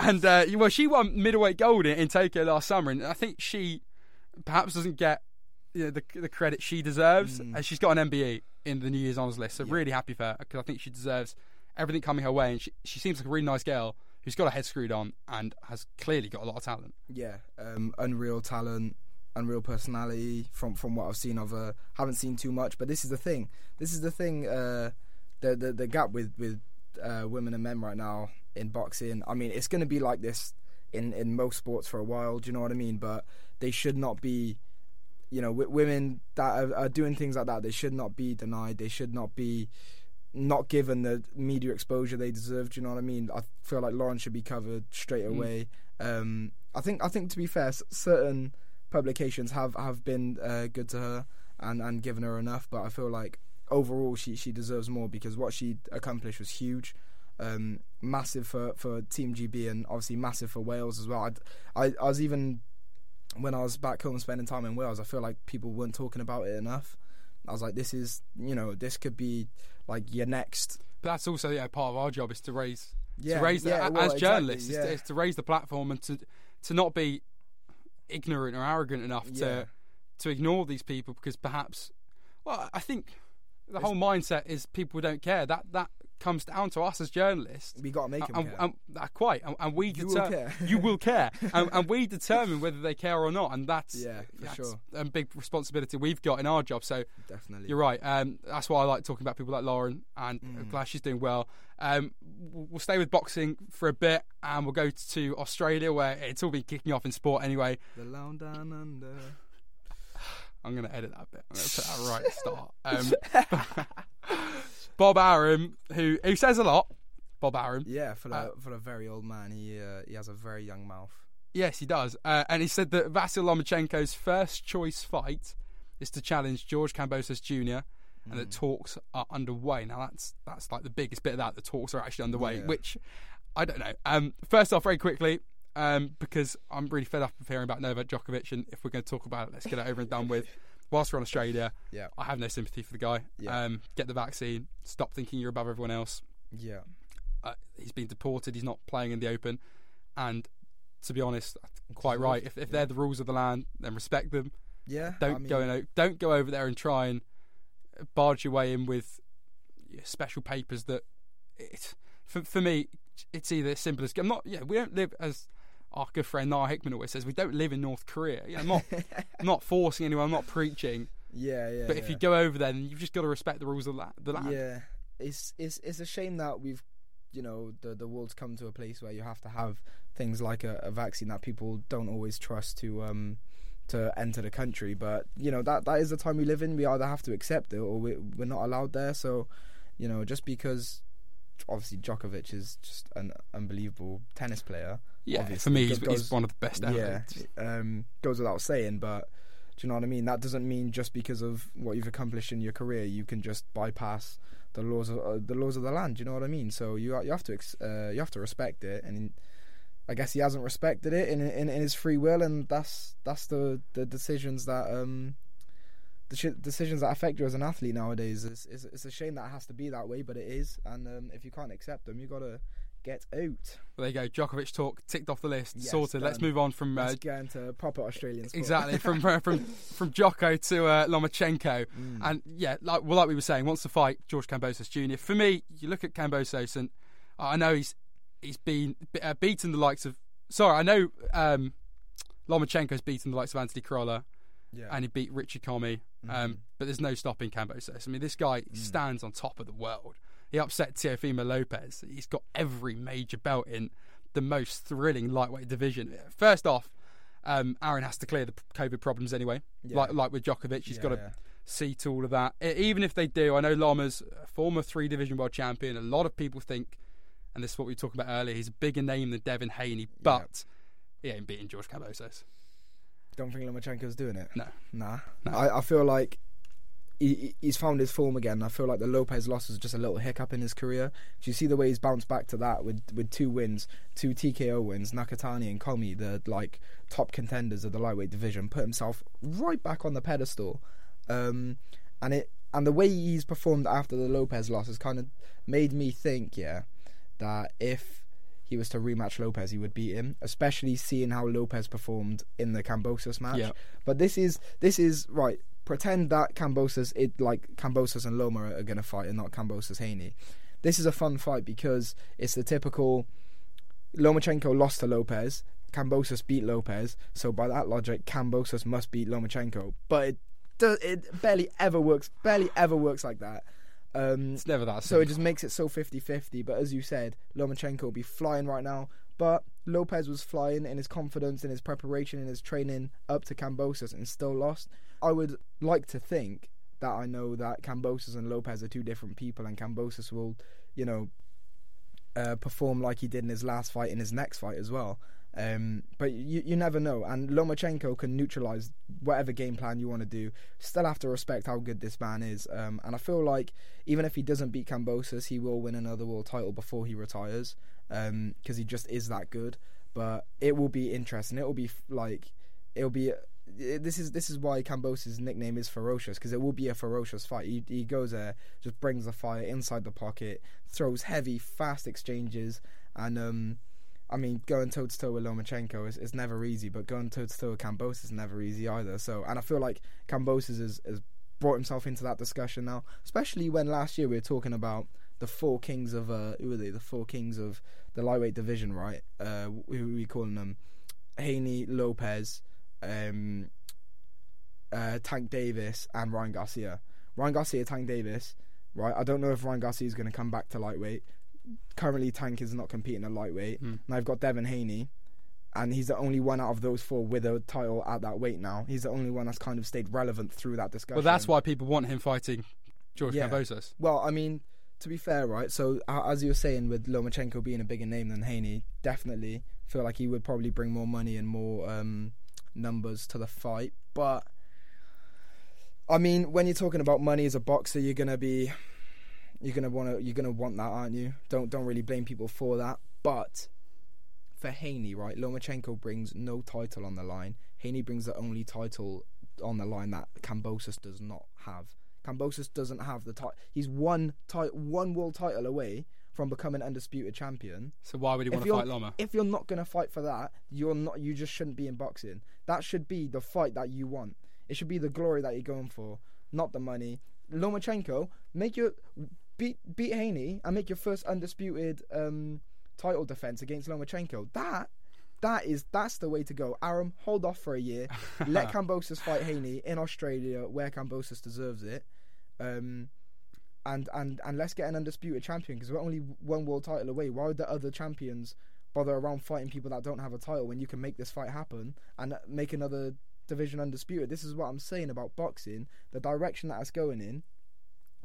and uh, well, she won middleweight gold in, in Tokyo last summer, and I think she perhaps doesn't get you know, the the credit she deserves. Mm. And she's got an MBE in the New Year's honours list, so really happy for her because I think she deserves everything coming her way. And she she seems like a really nice girl who's got her head screwed on and has clearly got a lot of talent. Yeah, um, unreal talent, unreal personality. From from what I've seen of her, haven't seen too much, but this is the thing. This is the thing. Uh, the the the gap with with uh, women and men right now in boxing. I mean, it's going to be like this in in most sports for a while. Do you know what I mean? But they should not be. You know, women that are, are doing things like that, they should not be denied. They should not be not given the media exposure they deserve. Do you know what I mean? I feel like Lauren should be covered straight away. Um, I think I think to be fair, certain publications have have been uh, good to her and and given her enough, but I feel like overall she she deserves more because what she accomplished was huge. Um, massive for, for Team GB and obviously massive for Wales as well. I, I, I was even when I was back home spending time in Wales, I feel like people weren't talking about it enough. I was like, this is you know this could be like your next But that's also yeah, part of our job is to raise yeah to raise the, yeah, as well, exactly, journalists is, to, is to raise the platform and to to not be ignorant or arrogant enough Yeah. to to ignore these people because perhaps well I think the It's- whole mindset is people don't care that that comes down to us as journalists we got to make and, him and, care. and- uh, quite and, and we You will care. you will care and, and we determine whether they care or not and that's Yeah, for that's sure. a big responsibility we've got in our job so Definitely. you're right. Um, that's why I like talking about people like Lauren, and Mm. I'm glad she's doing well. Um, we'll stay with boxing for a bit, and we'll go to Australia, where it's all been kicking off in sport anyway. The Lounge Down Under. I'm going to edit that bit. I'm going to put that right at the start. Um, Bob Arum, who who says a lot. Bob Arum. Yeah, for the Uh, for a very old man, he uh, he has a very young mouth. Yes, he does. Uh, and he said that Vasil Lomachenko's first choice fight is to challenge George Kambosos Jr. and that talks are underway. Now that's that's like the biggest bit of that. The talks are actually underway, Yeah. which I don't know. Um, first off, very quickly, um, because I'm really fed up of hearing about Novak Djokovic, and if we're going to talk about it, let's get it over and done with. Whilst we're on Australia, Yeah, I have no sympathy for the guy. Yeah. Um, get the vaccine. Stop thinking you're above everyone else. yeah, Uh, he's been deported. He's not playing in the Open, and to be honest, quite right. If if they're the rules of the land, then respect them. yeah. Don't I mean, go in, don't go over there and try and barge your way in with special papers that it, for for me it's either as simple as I'm not yeah we don't live as our good friend Niall Hickman always says we don't live in North Korea you know, I'm not I'm not forcing anyone I'm not preaching Yeah, yeah. but if you go over there then you've just got to respect the rules of la- the land Yeah, it's it's it's a shame that we've, you know, the the world's come to a place where you have to have things like a, a vaccine that people don't always trust to um to enter the country. But you know that that is the time we live in. We either have to accept it or we we're not allowed there. So, you know, just because obviously Djokovic is just an unbelievable tennis player. yeah for me he's, goes- he's one of the best ever yeah, um, goes without saying, but do you know what I mean? That doesn't mean just because of what you've accomplished in your career, you can just bypass the laws of uh, the laws of the land. Do you know what I mean? So you you have to ex- uh, you have to respect it, and I guess he hasn't respected it in in, in his free will, and that's that's the the decisions that um. The decisions that affect you as an athlete nowadays is it's, it's a shame that it has to be that way, but it is. And um, if you can't accept them, you gotta get out. there you go Djokovic talk ticked off the list Yes, sorted let's move on from uh, Let's get into proper Australian sport. exactly from from from Jocko to uh, Lomachenko Mm. And yeah, like well, like we were saying, wants to fight George Kambosos Jr. For me, you look at Kambosos, and I know he's he's been uh, beaten the likes of. Sorry, I know um, Lomachenko's beaten the likes of Anthony Crolla, yeah. and he beat Richie Commey. Um, Mhm. but there's no stopping Kambosos. I mean, this guy Mm. stands on top of the world. he upset Teofimo Lopez. He's got every major belt in the most thrilling lightweight division. First off, um, Aaron has to clear the COVID problems anyway. Yeah. Like like with Djokovic, he's Yeah, got to yeah. see to all of that. Even if they do, I know Lama's a former three division world champion. A lot of people think, and this is what we were talking about earlier, he's a bigger name than Devin Haney, but he ain't beating George Kambosos. Don't think Lomachenko's doing it. No. Nah. No. I, I feel like he, he- he's found his form again. I feel like the Lopez loss was just a little hiccup in his career. Do you see the way he's bounced back to that with with two wins, two TKO wins, Nakatani and Commey, the like top contenders of the lightweight division, put himself right back on the pedestal. Um, and it and the way he's performed after the Lopez loss has kind of made me think, yeah, that if he was to rematch Lopez, he would beat him. Especially seeing how Lopez performed in the Kambosos match. Yeah. But this is this is right. Pretend that Kambosos, it like Kambosos and Loma are, to fight, and not Kambosos Haney. This is a fun fight because it's the typical. Lomachenko lost to Lopez. Kambosos beat Lopez. So by that logic, Kambosos must beat Lomachenko. But it does. It barely ever works. Barely ever works like that. Um, It's never that so it just makes it so 50-50. But as you said, Lomachenko will be flying right now. But Lopez was flying in his confidence, in his preparation, in his training up to Kambosos and still lost. I would like to think that I know that Kambosos and Lopez are two different people, and Kambosos will, you know, uh, perform like he did in his last fight in his next fight as well. Um, but you you never know, and Lomachenko can neutralize whatever game plan you want to do. Still have to respect how good this man is, um, and I feel like even if he doesn't beat Kambosos, he will win another world title before he retires, because he just is that good. But it will be interesting. It will be like it'll be. This is this is why Kambosos' nickname is ferocious because it will be a ferocious fight. He he goes there, just brings the fire inside the pocket, throws heavy, fast exchanges, and um, I mean, going toe to toe with Lomachenko is, is never easy, but going toe to toe with Kambosos is never easy either. So, and I feel like Kambosos has, has brought himself into that discussion now, especially when last year we were talking about the four kings of uh, who are they? The four kings of the lightweight division, right? Uh, who are we calling them? Haney, Lopez, um, uh, Tank Davis, and Ryan Garcia. Ryan Garcia, Tank Davis, right? I don't know if Ryan Garcia is going to come back to lightweight. Currently, Tank is not competing at lightweight. Hmm. And I've got Devin Haney, and he's the only one out of those four with a title at that weight now. He's the only one that's kind of stayed relevant through that discussion. Well, that's why people want him fighting George Yeah. Kambosos. Well, I mean, to be fair, right? So uh, as you were saying, with Lomachenko being a bigger name than Haney, definitely feel like he would probably bring more money and more um, numbers to the fight. But I mean, when you're talking about money as a boxer, you're gonna be, you're gonna want to, you're gonna want that, aren't you? Don't don't really blame people for that. But for Haney, right? Lomachenko brings no title on the line. Haney brings the only title on the line that Kambosos does not have. Kambosos doesn't have the title. He's one ti- one world title away from becoming undisputed champion. So why would he want to fight Loma? if you're not gonna fight for that, you're not. You just shouldn't be in boxing. That should be the fight that you want. It should be the glory that you're going for, not the money. Lomachenko, make your beat beat Haney and make your first undisputed um, title defense against Lomachenko. That that is that's the way to go. Arum, hold off for a year. Let Kambosos fight Haney in Australia where Kambosos deserves it. Um, and and and let's get an undisputed champion because we're only one world title away. Why would the other champions bother around fighting people that don't have a title when you can make this fight happen and make another division undisputed? This is what I'm saying about boxing. The direction that it's going in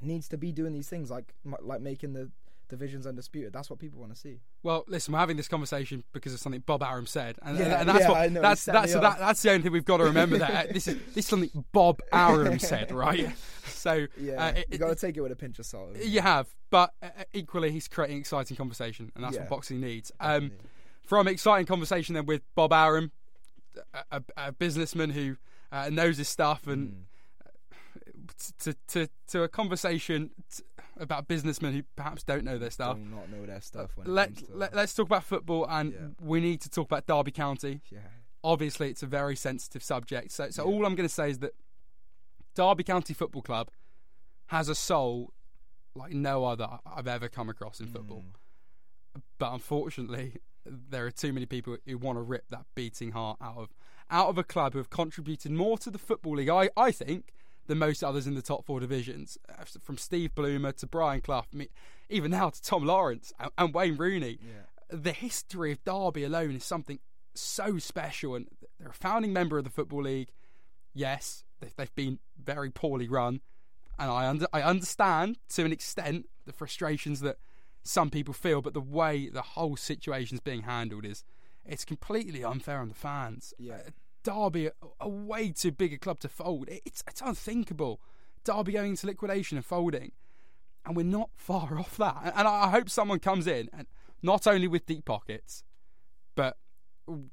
needs to be doing these things like like making the divisions undisputed. That's what people want to see. Well, listen, we're having this conversation because of something Bob Arum said, and, Yeah, and that's yeah, what that's that's that, that's the only thing we've got to remember. That this is this is something Bob Arum said, right? So Yeah, uh, it- you got to take it with a pinch of salt. you have, but uh, equally, he's creating exciting conversation, and that's Yeah. what boxing needs. Um, from exciting conversation then with Bob Arum, a, a, a businessman who uh, knows his stuff, and Mm. To, to to a conversation t- about businessmen who perhaps don't know their stuff. do not know their stuff Let, it comes to let, let's talk about football, and Yeah. we need to talk about Derby County. yeah. Obviously, it's a very sensitive subject. So, so Yeah. all I'm going to say is that Derby County Football Club has a soul like no other I've ever come across in football. Mm. But unfortunately, there are too many people who want to rip that beating heart out of out of a club who have contributed more to the football league, I, I think, than most others in the top four divisions. Uh, From Steve Bloomer to Brian Clough, I mean, even now to Tom Lawrence and, and Wayne Rooney. The history of Derby alone is something so special, and they're a founding member of the Football League. Yes, they- they've been very poorly run, and I under, I understand to an extent the frustrations that some people feel, but the way the whole situation's being handled is it's completely unfair on the fans. Yeah. Derby, a, a way too big a club to fold. It- It's it's unthinkable. Derby going into liquidation and folding, and we're not far off that. And- And I hope someone comes in and not only with deep pockets, but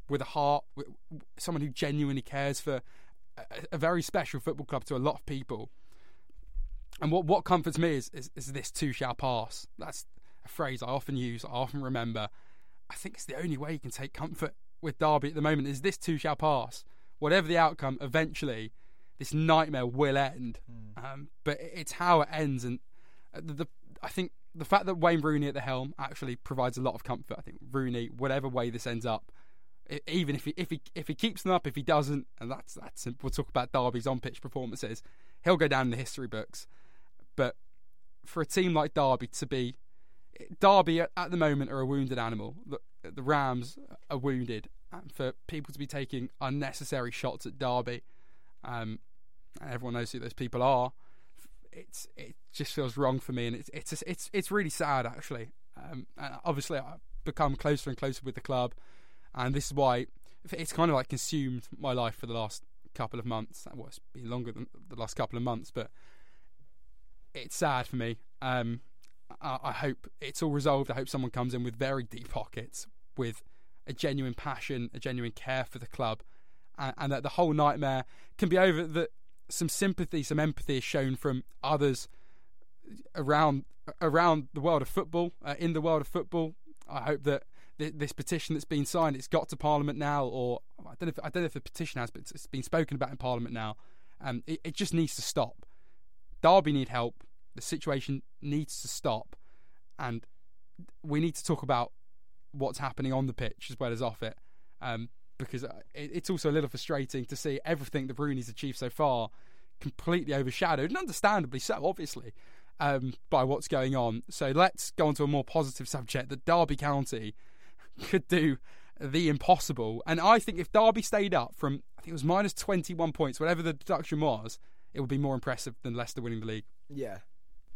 with a heart, with someone who genuinely cares for a, a very special football club to a lot of people. And what what comforts me is, is is this too shall pass. That's a phrase I often use, I often remember. I think it's the only way you can take comfort with Derby at the moment is this too shall pass. Whatever the outcome, eventually this nightmare will end. Um, but it's how it ends, and uh, the, the I think the fact that Wayne Rooney at the helm actually provides a lot of comfort. I think Rooney, whatever way this ends up, even if he if he if he keeps them up, if he doesn't, and that's that's we'll talk about Derby's on pitch performances, he'll go down in the history books. But for a team like Derby to be Derby at, the moment are a wounded animal. The, the Rams are wounded, and for people to be taking unnecessary shots at Derby, um, and everyone knows who those people are. It's it just feels wrong for me, and it's it's it's it's really sad actually. Um, and obviously, I've become closer and closer with the club, and this is why it's kind of like consumed my life for the last couple of months. Well, it's been longer than the last couple of months, but it's sad for me. Um, I, hope it's all resolved. I hope someone comes in with very deep pockets, with a genuine passion, a genuine care for the club, and, and that the whole nightmare can be over. That some sympathy, some empathy is shown from others around around the world of football, uh, in the world of football. I hope that th- this petition that's been signed, it's got to Parliament now, or I don't know. If, I don't know if the petition has, but it's, it's been spoken about in Parliament now. Um, it, it just needs to stop. Derby need help. The situation needs to stop, and we need to talk about what's happening on the pitch as well as off it, um, because uh, it, it's also a little frustrating to see everything that Rooney's achieved so far completely overshadowed, and understandably so, obviously, um, by what's going on. So let's go on to a more positive subject that Derby County could do the impossible. And I think if Derby stayed up from, I think it was minus 21 points, whatever the deduction was, it would be more impressive than Leicester winning the league. Yeah.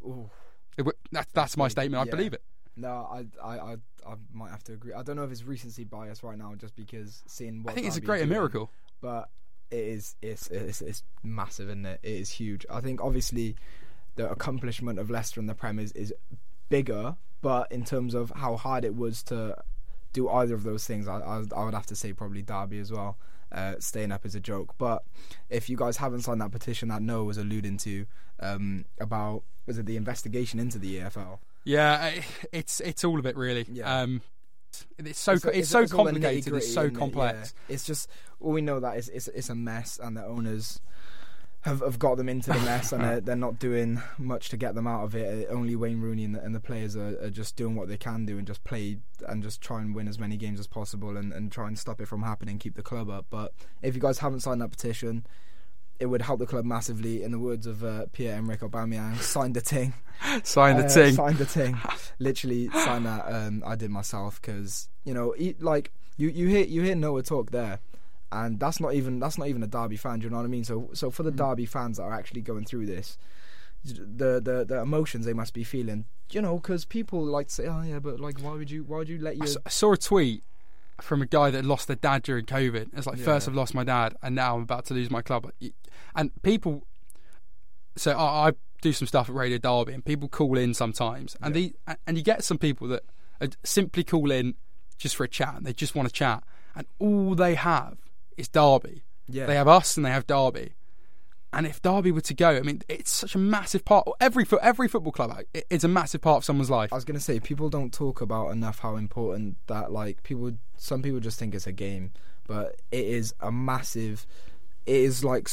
Ooh. That's, that's my statement. I Yeah. believe it. No, I, I, I, I might have to agree. I don't know if it's recency bias right now, just because seeing what I think it's a greater doing, miracle. but it is, it's, it's, it's massive, isn't it? It is huge. I think obviously the accomplishment of Leicester in the Prem is, is bigger, but in terms of how hard it was to do either of those things, I, I, I would have to say probably Derby as well. Uh, staying up is a joke, but if you guys haven't signed that petition that Noah was alluding to um, about was it the investigation into the EFL? Yeah, it's it's all of it really. Yeah. Um, it's so It's- it's, it's- so it's complicated. It's so isn't it? complex. Yeah. It's just all we know that it's, it's it's a mess, and the owners have have got them into the mess, and they're, they're not doing much to get them out of it. Only Wayne Rooney and the, and the players are, are just doing what they can do and just play and just try and win as many games as possible and, and try and stop it from happening, keep the club up. But if you guys haven't signed that petition. It would help the club massively. In the words of uh, Pierre Emerick Aubameyang, sign the ting. Sign the Uh, ting. Sign the thing. Literally sign that. Um, I did myself because you know, e- like you you hear you hear Noah talk there, and that's not even that's not even a Derby fan. Do you know what I mean? So so for the Derby fans that are actually going through this, the the the emotions they must be feeling. You know, because people like to say, oh yeah, but like, why would you why would you let you?" I your s- I saw a tweet from a guy that lost their dad during COVID. It's like, Yeah. first I've lost my dad, and now I'm about to lose my club. And people, so I, I do some stuff at Radio Derby, and people call in sometimes, and the and you get some people that simply call in just for a chat, and they just want to chat, and all they have is Derby. yeah They have us, and they have Derby. And if Derby were to go, I mean, it's such a massive part. Every every football club, it- it's a massive part of someone's life. I was gonna say people don't talk about enough how important that like people. Some people just think it's a game, but it is a massive. It is like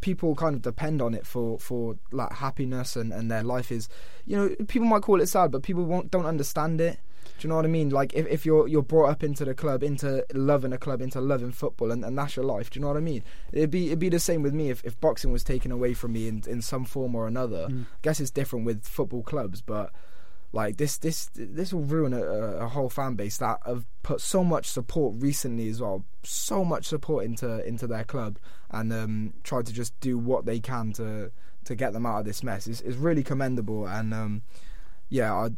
people kind of depend on it for for like happiness and and their life is. You know, people might call it sad, but people won't don't understand it. Do you know what I mean? Like if, if you're you're brought up into the club, into loving a club, into loving football, and, and that's your life. Do you know what I mean? It'd be it'd be the same with me if, if boxing was taken away from me in in some form or another. Mm. I guess it's different with football clubs, but like this this this will ruin a, a a whole fan base that have put so much support recently as well, so much support into into their club, and um, tried to just do what they can to to get them out of this mess. It's, it's really commendable, and um, yeah, I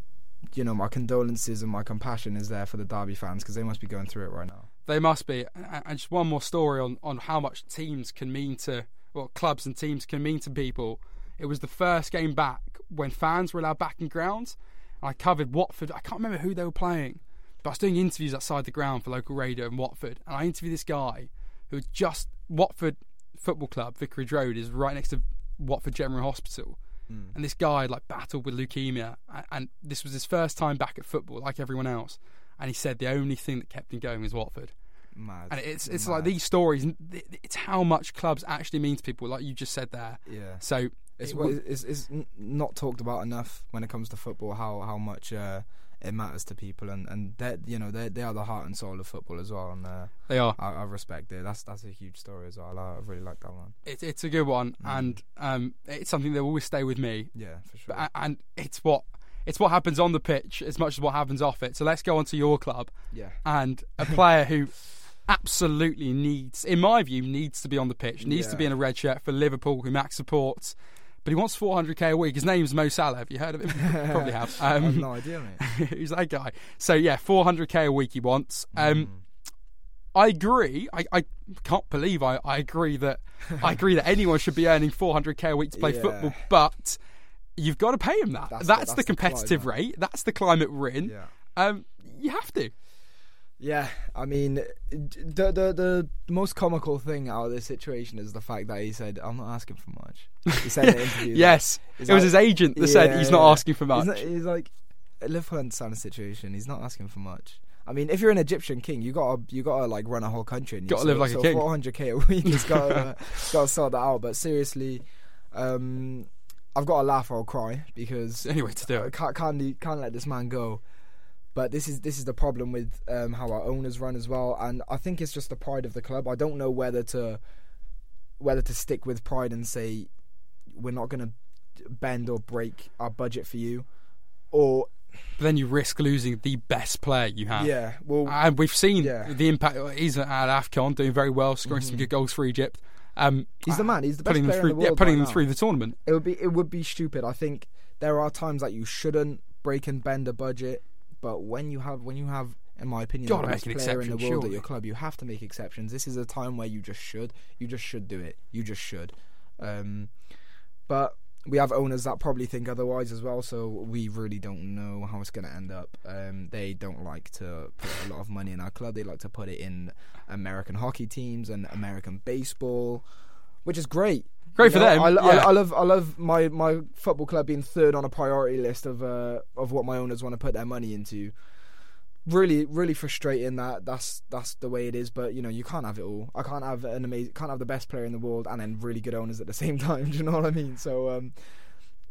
you know my condolences and my compassion is there for the Derby fans because they must be going through it right now. They must be. And just one more story on, on how much teams can mean to, well, clubs and teams can mean to people. It was the first game back when fans were allowed back in grounds. I covered Watford. I can't remember who they were playing, but I was doing interviews outside the ground for local radio in Watford, and I interviewed this guy who just Watford Football Club, Vicarage Road, is right next to Watford General Hospital. And this guy like battled with leukemia, and, and this was his first time back at football, like everyone else. And he said the only thing that kept him going was Watford. Mad. And it's it's Mad. like these stories. It's how much clubs actually mean to people, like you just said there. Yeah. So It's, it w- it's, it's not talked about enough when it comes to football. How how much uh, it matters to people, and and that you know they they are the heart and soul of football as well. And uh, they are. I, I respect it. That's that's a huge story as well. I, I really like that one. It, it's a good one, Mm. and um, it's something that will always stay with me. Yeah, for sure. But, and it's what it's what happens on the pitch as much as what happens off it. So let's go on to your club yeah, and a player who absolutely needs, in my view, needs to be on the pitch, needs to be in a red shirt for Liverpool, who Max supports. But he wants 400k a week. His name's Mo Salah. Have you heard of him? Probably have. I have Um, no idea, mate. who's that guy? So yeah, 400k a week he wants. Um, Mm. I agree. I, I can't believe I, I agree that I agree that anyone should be earning 400k a week to play Yeah. football, but you've got to pay him that. That's That's, the- that's the the competitive climate. rate. That's the climate we're in. Yeah. Um, you have to. Yeah, I mean, the the the most comical thing out of this situation is the fact that he said, "I'm not asking for much." He said in an interview. yes, it was his agent that said Yeah, he's not asking for much. He's, not, he's like, Liverpool understand the situation. He's not asking for much. I mean, if you're an Egyptian king, you gotta you gotta like run a whole country. And you Gotta live like a king. 400k a week. He's got uh, got to sort that out. But seriously, um, I've got to laugh or I'll cry because Anyway, to do I it. can't can't, can't let this man go. But this is this is the problem with um, how our owners run as well, and I think it's just the pride of the club. I don't know whether to whether to stick with pride and say we're not going to bend or break our budget for you, or But then you risk losing the best player you have. yeah, well, And we've seen Yeah. the impact. He's at AFCON doing very well, scoring some good goals for Egypt. Um, he's the man. He's the best putting player through, in the yeah, world. putting right them now. through the tournament. It would be it would be stupid. I think there are times that you shouldn't break and bend a budget, but when you have when you have, in my opinion, Gotta the best player in the world surely. at your club, you have to make exceptions. This is a time where you just should, you just should do it. You just should. Um, but we have owners that probably think otherwise as well, so we really don't know how it's going to end up. Um, they don't like to put a lot of money in our club. They like to put it in American hockey teams and American baseball, which is great. Great You for know, them. I, I- I love I love my, my football club being third on a priority list of uh, of what my owners want to put their money into. Really, really frustrating that that's that's the way it is. But you know, you can't have it all. I can't have an amazing, can't have the best player in the world and then really good owners at the same time. Do you know what I mean? So, um,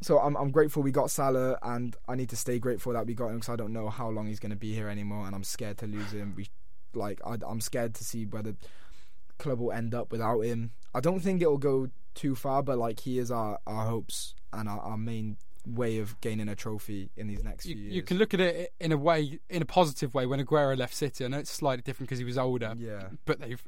so I'm I'm grateful we got Salah, and I need to stay grateful that we got him because I don't know how long he's going to be here anymore, and I'm scared to lose him. We like I, I'm scared to see whether club will end up without him. I don't think it'll go too far, but like he is our, our hopes and our, our main way of gaining a trophy in these next you, few years. you can look at it in a way, in a positive way. When Aguero left City, I know it's slightly different because he was older, yeah, but they've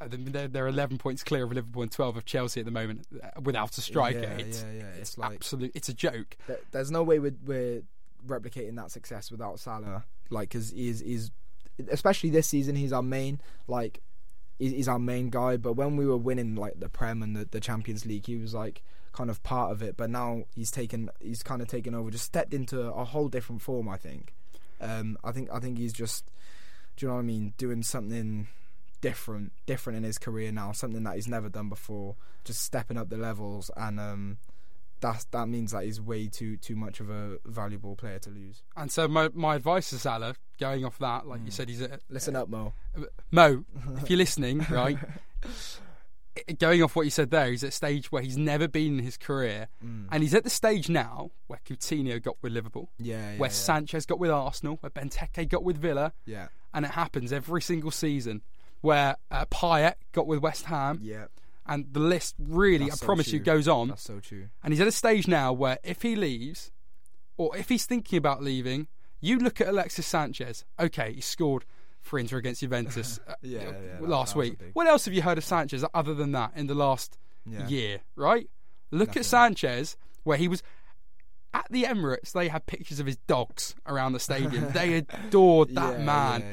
uh, they're, they're 11 points clear of Liverpool and 12 of Chelsea at the moment uh, without a striker. Yeah, it's, yeah, yeah. it's, It's like- absolute. It's a joke. Th- there's no way we're, we're replicating that success without Salah. Like, because he's he's especially this season, he's our main like he's, our main guy. But when we were winning like the Prem and the, the Champions League, he was like kind of part of it. But now he's taken he's kind of taken over, just stepped into a whole different form. I think. Um, I think I think he's just do you know what I mean, doing something different different in his career now, something that he's never done before, just stepping up the levels and um that that means that he's way too too much of a valuable player to lose. And so my my advice to Salah, going off that, Mm. like you said, he's a Listen up, Mo. Mo. If you're listening, right, going off what you said there, he's at a stage where he's never been in his career, Mm. and he's at the stage now where Coutinho got with Liverpool, Yeah, yeah, where yeah. Sanchez got with Arsenal, where Benteke got with Villa, yeah, and it happens every single season. Where uh, Payet got with West Ham, yeah. And the list really, That's I so promise you, goes on. That's so true. And he's at a stage now where if he leaves, or if he's thinking about leaving, you look at Alexis Sanchez. Okay, he scored for Inter against Juventus Yeah, uh, yeah, last that a week. big- What else have you heard of Sanchez other than that in the last Yeah. year? Right? Look Nothing. at Sanchez, where he was at the Emirates. They had pictures of his dogs around the stadium. they adored that man.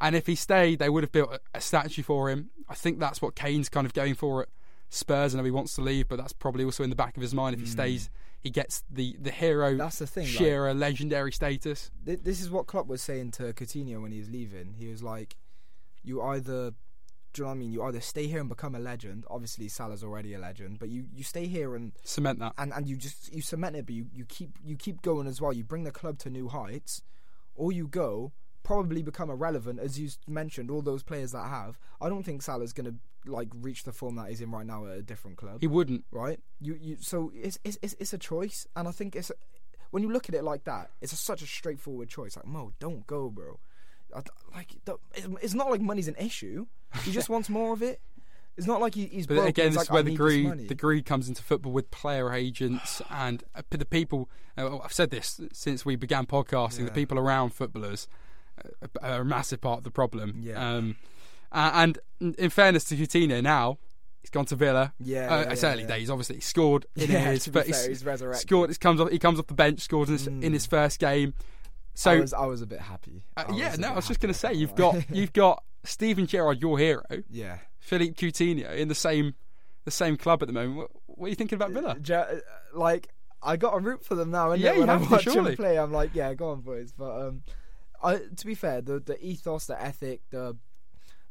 And if he stayed, they would have built a, a statue for him. I think that's what Kane's kind of going for at Spurs. I know he wants to leave, but that's probably also in the back of his mind. If he hmm. stays, he gets the, the hero. That's the thing. like- Shearer, legendary status. Th- this is what Klopp was saying to Coutinho when he was leaving. He was like, "You either, do you know what I mean? You either stay here and become a legend. Obviously, Salah's already a legend, but you, you stay here and, Cement that. and, and you just you cement it. But you, you keep you keep going as well. You bring the club to new heights, or you go probably become irrelevant as you mentioned. All those players that have. I don't think Salah's gonna like reach the form that he's in right now at a different club He wouldn't. right? You you so it's it's it's, it's a choice, and I think it's when you look at it like that, it's a, such a straightforward choice. Like Mo, don't go, bro. I Like it's- it's not like money's an issue. He just wants more of it. It's not like he, he's But broke. again, this like, is where the greed, the greed comes into football with player agents and uh, the people. Uh, I've said this since we began podcasting. The people around footballers uh, are a massive part of the problem. Yeah. Um, uh, and in fairness to Coutinho, now he's gone to Villa. Yeah, uh, yeah, it's early yeah. days. Obviously, he scored in Yeah, his, to but fair, he's resurrected. scored. He comes off. He comes off the bench. Scores in his, in his first game. So I was I was a bit happy. uh, yeah, no, I was just going to say you've got you've got Steven Gerrard, your hero, yeah. Philippe Coutinho in the same the same club at the moment. What, what are you thinking about Villa? Ja- uh, like I got a root for them now, and Yeah, you when I have to, watch surely. them play, I'm like, yeah, go on, boys. But um, I, to be fair, the the ethos, the ethic, the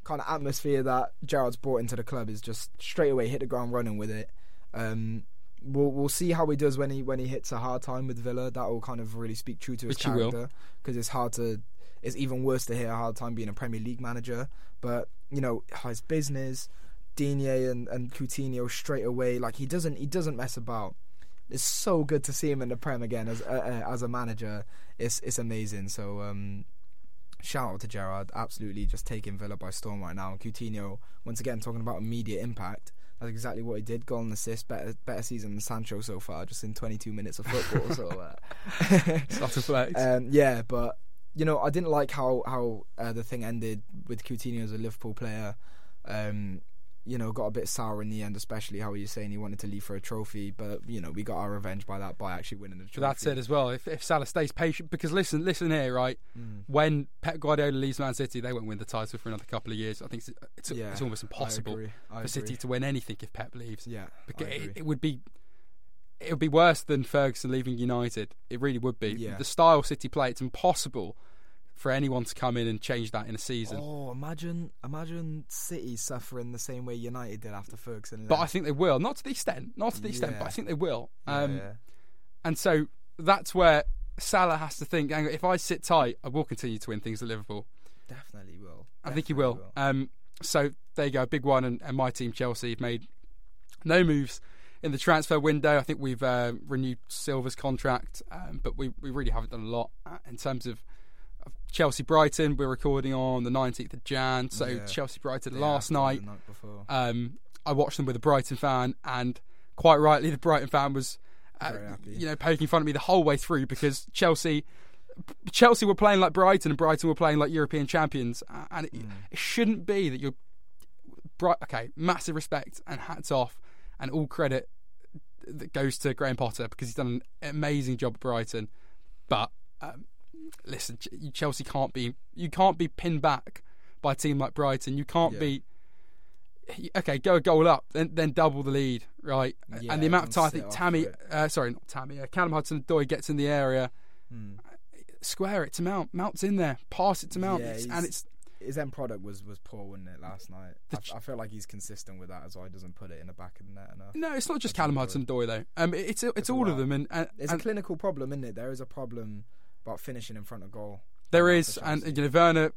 kind of atmosphere that Gerrard's brought into the club is just straight away hit the ground running with it. Um, we'll we'll see how he does when he when he hits a hard time with Villa. That will kind of really speak true to his Which character because it's hard to. It's even worse to hit a hard time being a Premier League manager. But you know his business, Digne and and Coutinho straight away. Like he doesn't he doesn't mess about. It's so good to see him in the Prem again as uh, uh, as a manager. It's it's amazing. So um, shout out to Gerrard, absolutely just taking Villa by storm right now. Coutinho once again talking about immediate impact. That's exactly what he did. Goal and assist, better better season than Sancho so far, just in 22 minutes of football. so uh, Start to flex. um, yeah, but you know, I didn't like how how uh, the thing ended with Coutinho as a Liverpool player. Um, you know, got a bit sour in the end, especially how he was saying he wanted to leave for a trophy. But you know, we got our revenge by that by actually winning the trophy. But that's it as well. If, if Salah stays patient, because listen, listen here, right? Mm. When Pep Guardiola leaves Man City, they won't win the title for another couple of years. I think it's it's, Yeah, it's almost impossible for City to win anything if Pep leaves. Yeah, Because it, it would be it would be worse than Ferguson leaving United. It really would be. Yeah. The style City play, it's impossible for anyone to come in and change that in a season. Oh, imagine imagine City suffering the same way United did after Ferguson. But I think they will, not to the extent, not to the extent, Yeah. but I think they will. Um, yeah. And so that's where Salah has to think. "Hang on, If I sit tight, I will continue to win things at Liverpool. definitely will. I think he Definitely will. Um, so there you go, big one. And, and my team, Chelsea, have made no moves in the transfer window. I think we've uh, renewed Silva's contract, um, but we, we really haven't done a lot uh, in terms of Chelsea Brighton. We're recording on the 19th of Jan. So Yeah. Chelsea Brighton Day last night. night before. Um, I watched them with a Brighton fan, and quite rightly, the Brighton fan was, uh, you know, poking fun at me the whole way through because Chelsea, Chelsea were playing like Brighton, and Brighton were playing like European champions, and it, Hmm. it shouldn't be that you're. Bright, okay, massive respect and hats off, and all credit that goes to Graham Potter because he's done an amazing job at Brighton. But um, listen, Chelsea can't be you can't be pinned back by a team like Brighton. You can't Yeah. be okay. Go a goal up, then then double the lead, right? Yeah, and the amount of time I think Tammy, uh, sorry, not Tammy, uh, Callum Hudson-Odoi gets in the area, Hmm. square it to Mount, Mount's in there, pass it to Mount, Yeah, and it's his end product was was poor, wasn't it, last night? I, ch- I feel like he's consistent with that as well. He doesn't put it in the back of the net enough. no, it's not just. Callum Hudson-Odoi though. Um, it- it's it's, It's a all of them, and, and, It's and a clinical problem, isn't it? There is a problem about finishing in front of goal. There is, and you know Werner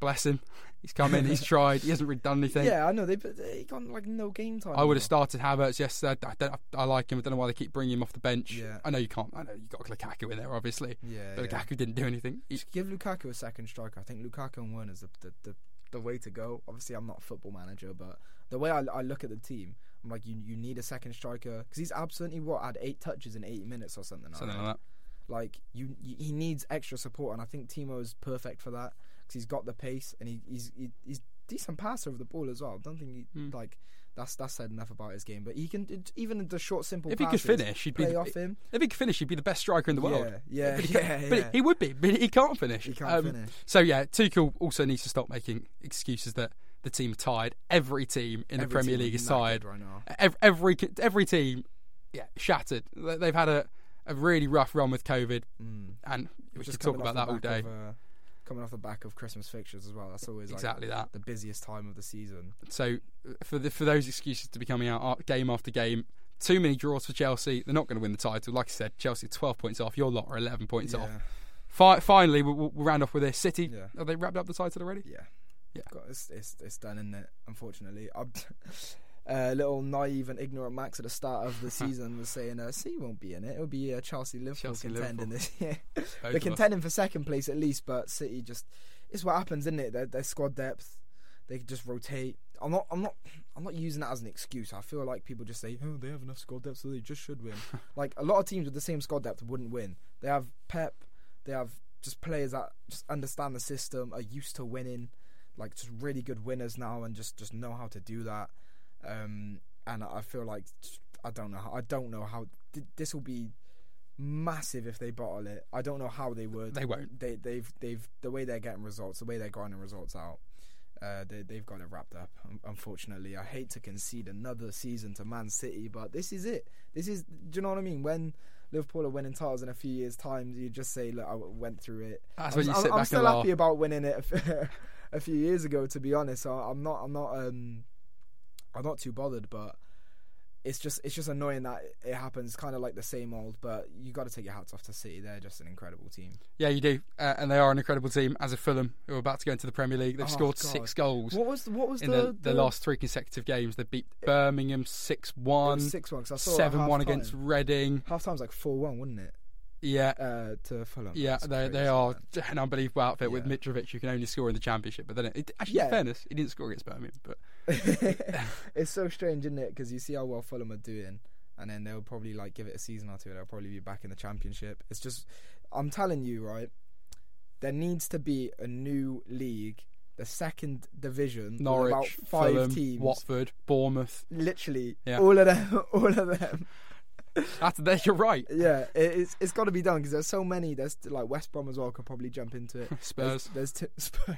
bless him. He's come in, he's tried, he hasn't really done anything. Yeah, I know they they got like no game time. I would have started Havertz yesterday. I, don't- I like him. I don't know why they keep bringing him off the bench. Yeah. I know you can't. I know you got Lukaku in there, obviously. Yeah, But yeah. Lukaku didn't do anything. He- Just give Lukaku a second striker. I think Lukaku and Werner's the the, the the way to go. Obviously, I'm not a football manager, but the way I, I look at the team, I'm like, you you need a second striker because he's absolutely what had eight touches in 80 minutes or something. something like that. Like you, you, he needs extra support, and I think Timo is perfect for that because he's got the pace and he, he's he, he's decent passer of the ball as well. I don't think he Hmm. like that's that's said enough about his game, but he can it- even the short simple. If he could finish, he'd be play the- off him. If he could finish, he'd be the best striker in the world. Yeah, yeah, but he, yeah, yeah. but he would be, but he can't finish. He can't Um, finish. So yeah, Tuchel also needs to stop making excuses that the team are tired. Every team in the Premier League is is tired. right now. Every, every every team, yeah, shattered. They've had a, a really rough run with COVID, Mm. and we Just could talk about that all day. Of, uh, coming off the back of Christmas fixtures as well. That's always like, exactly that. the busiest time of the season. So uh, for the, for those excuses to be coming out uh, game after game, too many draws for Chelsea. They're not going to win the title. Like I said, Chelsea twelve points off. Your lot are eleven points off. Fi- finally, we'll, we'll round off with this. City. Yeah. Have they wrapped up the title already? yeah, Yeah. Got, it's, it's it's done, isn't it? Unfortunately, A little naive and ignorant Max at the start of the season was saying, uh, "City won't be in it. It'll be uh, Chelsea Liverpool Chelsea, contending this year. They're contending for second place at least, but City just it's what happens, isn't it? Their, their squad depth, they just rotate. I'm not, I'm not, I'm not using that as an excuse. I feel like people just say, "Oh, they have enough squad depth, so they just should win." like a lot of teams with the same squad depth wouldn't win. They have Pep, they have just players that just understand the system, are used to winning, like just really good winners now, and just just know how to do that. Um, and I feel like I don't know, how, I don't know how th- this will be massive if they bottle it. I don't know how they would. They won't. They they've they've the way they're getting results, the way they're grinding results out. Uh, they, they've got it wrapped up. Unfortunately, I hate to concede another season to Man City, but this is it. This is. Do you know what I mean? When Liverpool are winning titles in a few years' time, you just say, "Look, I went through it." That's I'm, when you I'm- I'm still happy about winning it a few years ago. To be honest, so I'm not. I'm not. Um, I'm not too bothered, but it's just it's just annoying that it happens. Kind of like the same old, but you got to take your hats off to City. They're just an incredible team. Yeah, you do, uh, and they are an incredible team. As a Fulham, who are about to go into the Premier League, they've Oh, scored God. six goals What was what was in the, the, the, last three consecutive games. They beat Birmingham six one, six one? I saw it seven one against Reading. half time's like four one, wouldn't it? Yeah, Uh, to Fulham. yeah, That's they they are man. an unbelievable outfit with Mitrovic, who can only score in the Championship. But then, it, actually, Yeah. in fairness, he didn't score against Birmingham. But it's so strange, isn't it? Because you see how well Fulham are doing, and then they'll probably like give it a season or two. They'll probably be back in the Championship. It's just, I'm telling you, right? There needs to be a new league, the second division, Norwich, about five Fulham, teams. Watford, Bournemouth. Literally, Yeah. all of them, all of them. That's there. You're right. Yeah, it, it's it's got to be done because there's so many. There's like West Brom as well could probably jump into it. Spurs. There's, there's too, Spurs.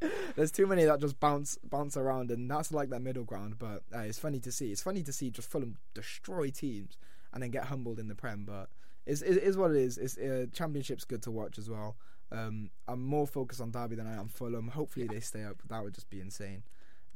There's too many that just bounce bounce around, and that's like that middle ground. But uh, it's funny to see. It's funny to see just Fulham destroy teams and then get humbled in the Prem. But it's, it is what it is. It's uh, Championship's good to watch as well. Um, I'm more focused on Derby than I am Fulham. Hopefully they stay up. That would just be insane.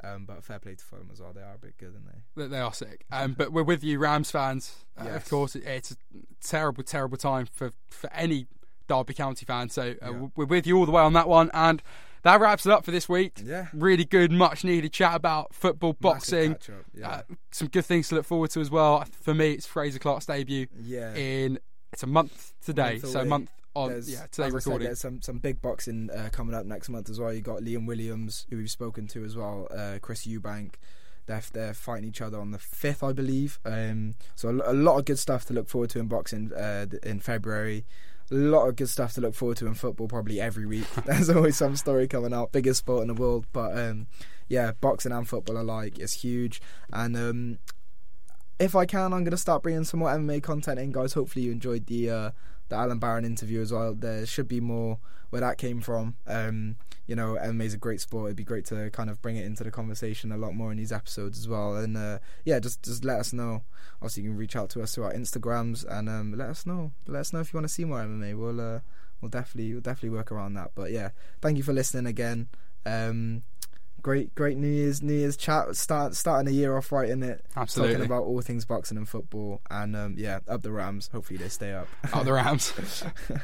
Um, but fair play to Fulham as well. They are a bit good, aren't they? They are sick. Um, but we're with you, Rams fans. Uh, Of course, it, it's a terrible, terrible time for, for any Derby County fan. So uh, Yeah. we're with you all the way on that one. And that wraps it up for this week. Yeah. Really good, much needed chat about football, boxing. Yeah. Uh, some good things to look forward to as well. For me, it's Frazer Clarke's debut yeah. in it's a month today. Month so a month on There's- yeah today said, recording. there's some some big boxing uh, coming up next month as well. You got Liam Williams, who we've spoken to as well, uh, Chris Eubank. They're they're fighting each other on the fifth, I believe. Um, so a, a lot of good stuff to look forward to in boxing uh, in February. A lot of good stuff to look forward to in football probably every week. There's always some story coming out. Biggest sport in the world, but um, yeah, boxing and football alike is huge. And um, if I can, I'm going to start bringing some more MMA content in, guys. Hopefully, you enjoyed the uh, the Alan Baron interview as well. There should be more where that came from. Um, you know, MMA is a great sport. It'd be great to kind of bring it into the conversation a lot more in these episodes as well. And uh, yeah, just just let us know. Obviously, you can reach out to us through our Instagrams and um, let us know. Let us know if you want to see more MMA. We'll uh, we'll definitely we'll definitely work around that. But yeah, thank you for listening again. Um, great great New Year's New Year's chat. Start starting the year off right in it. Absolutely. Talking about all things boxing and football, and um, yeah, up the Rams. Hopefully they stay up. Out the Rams.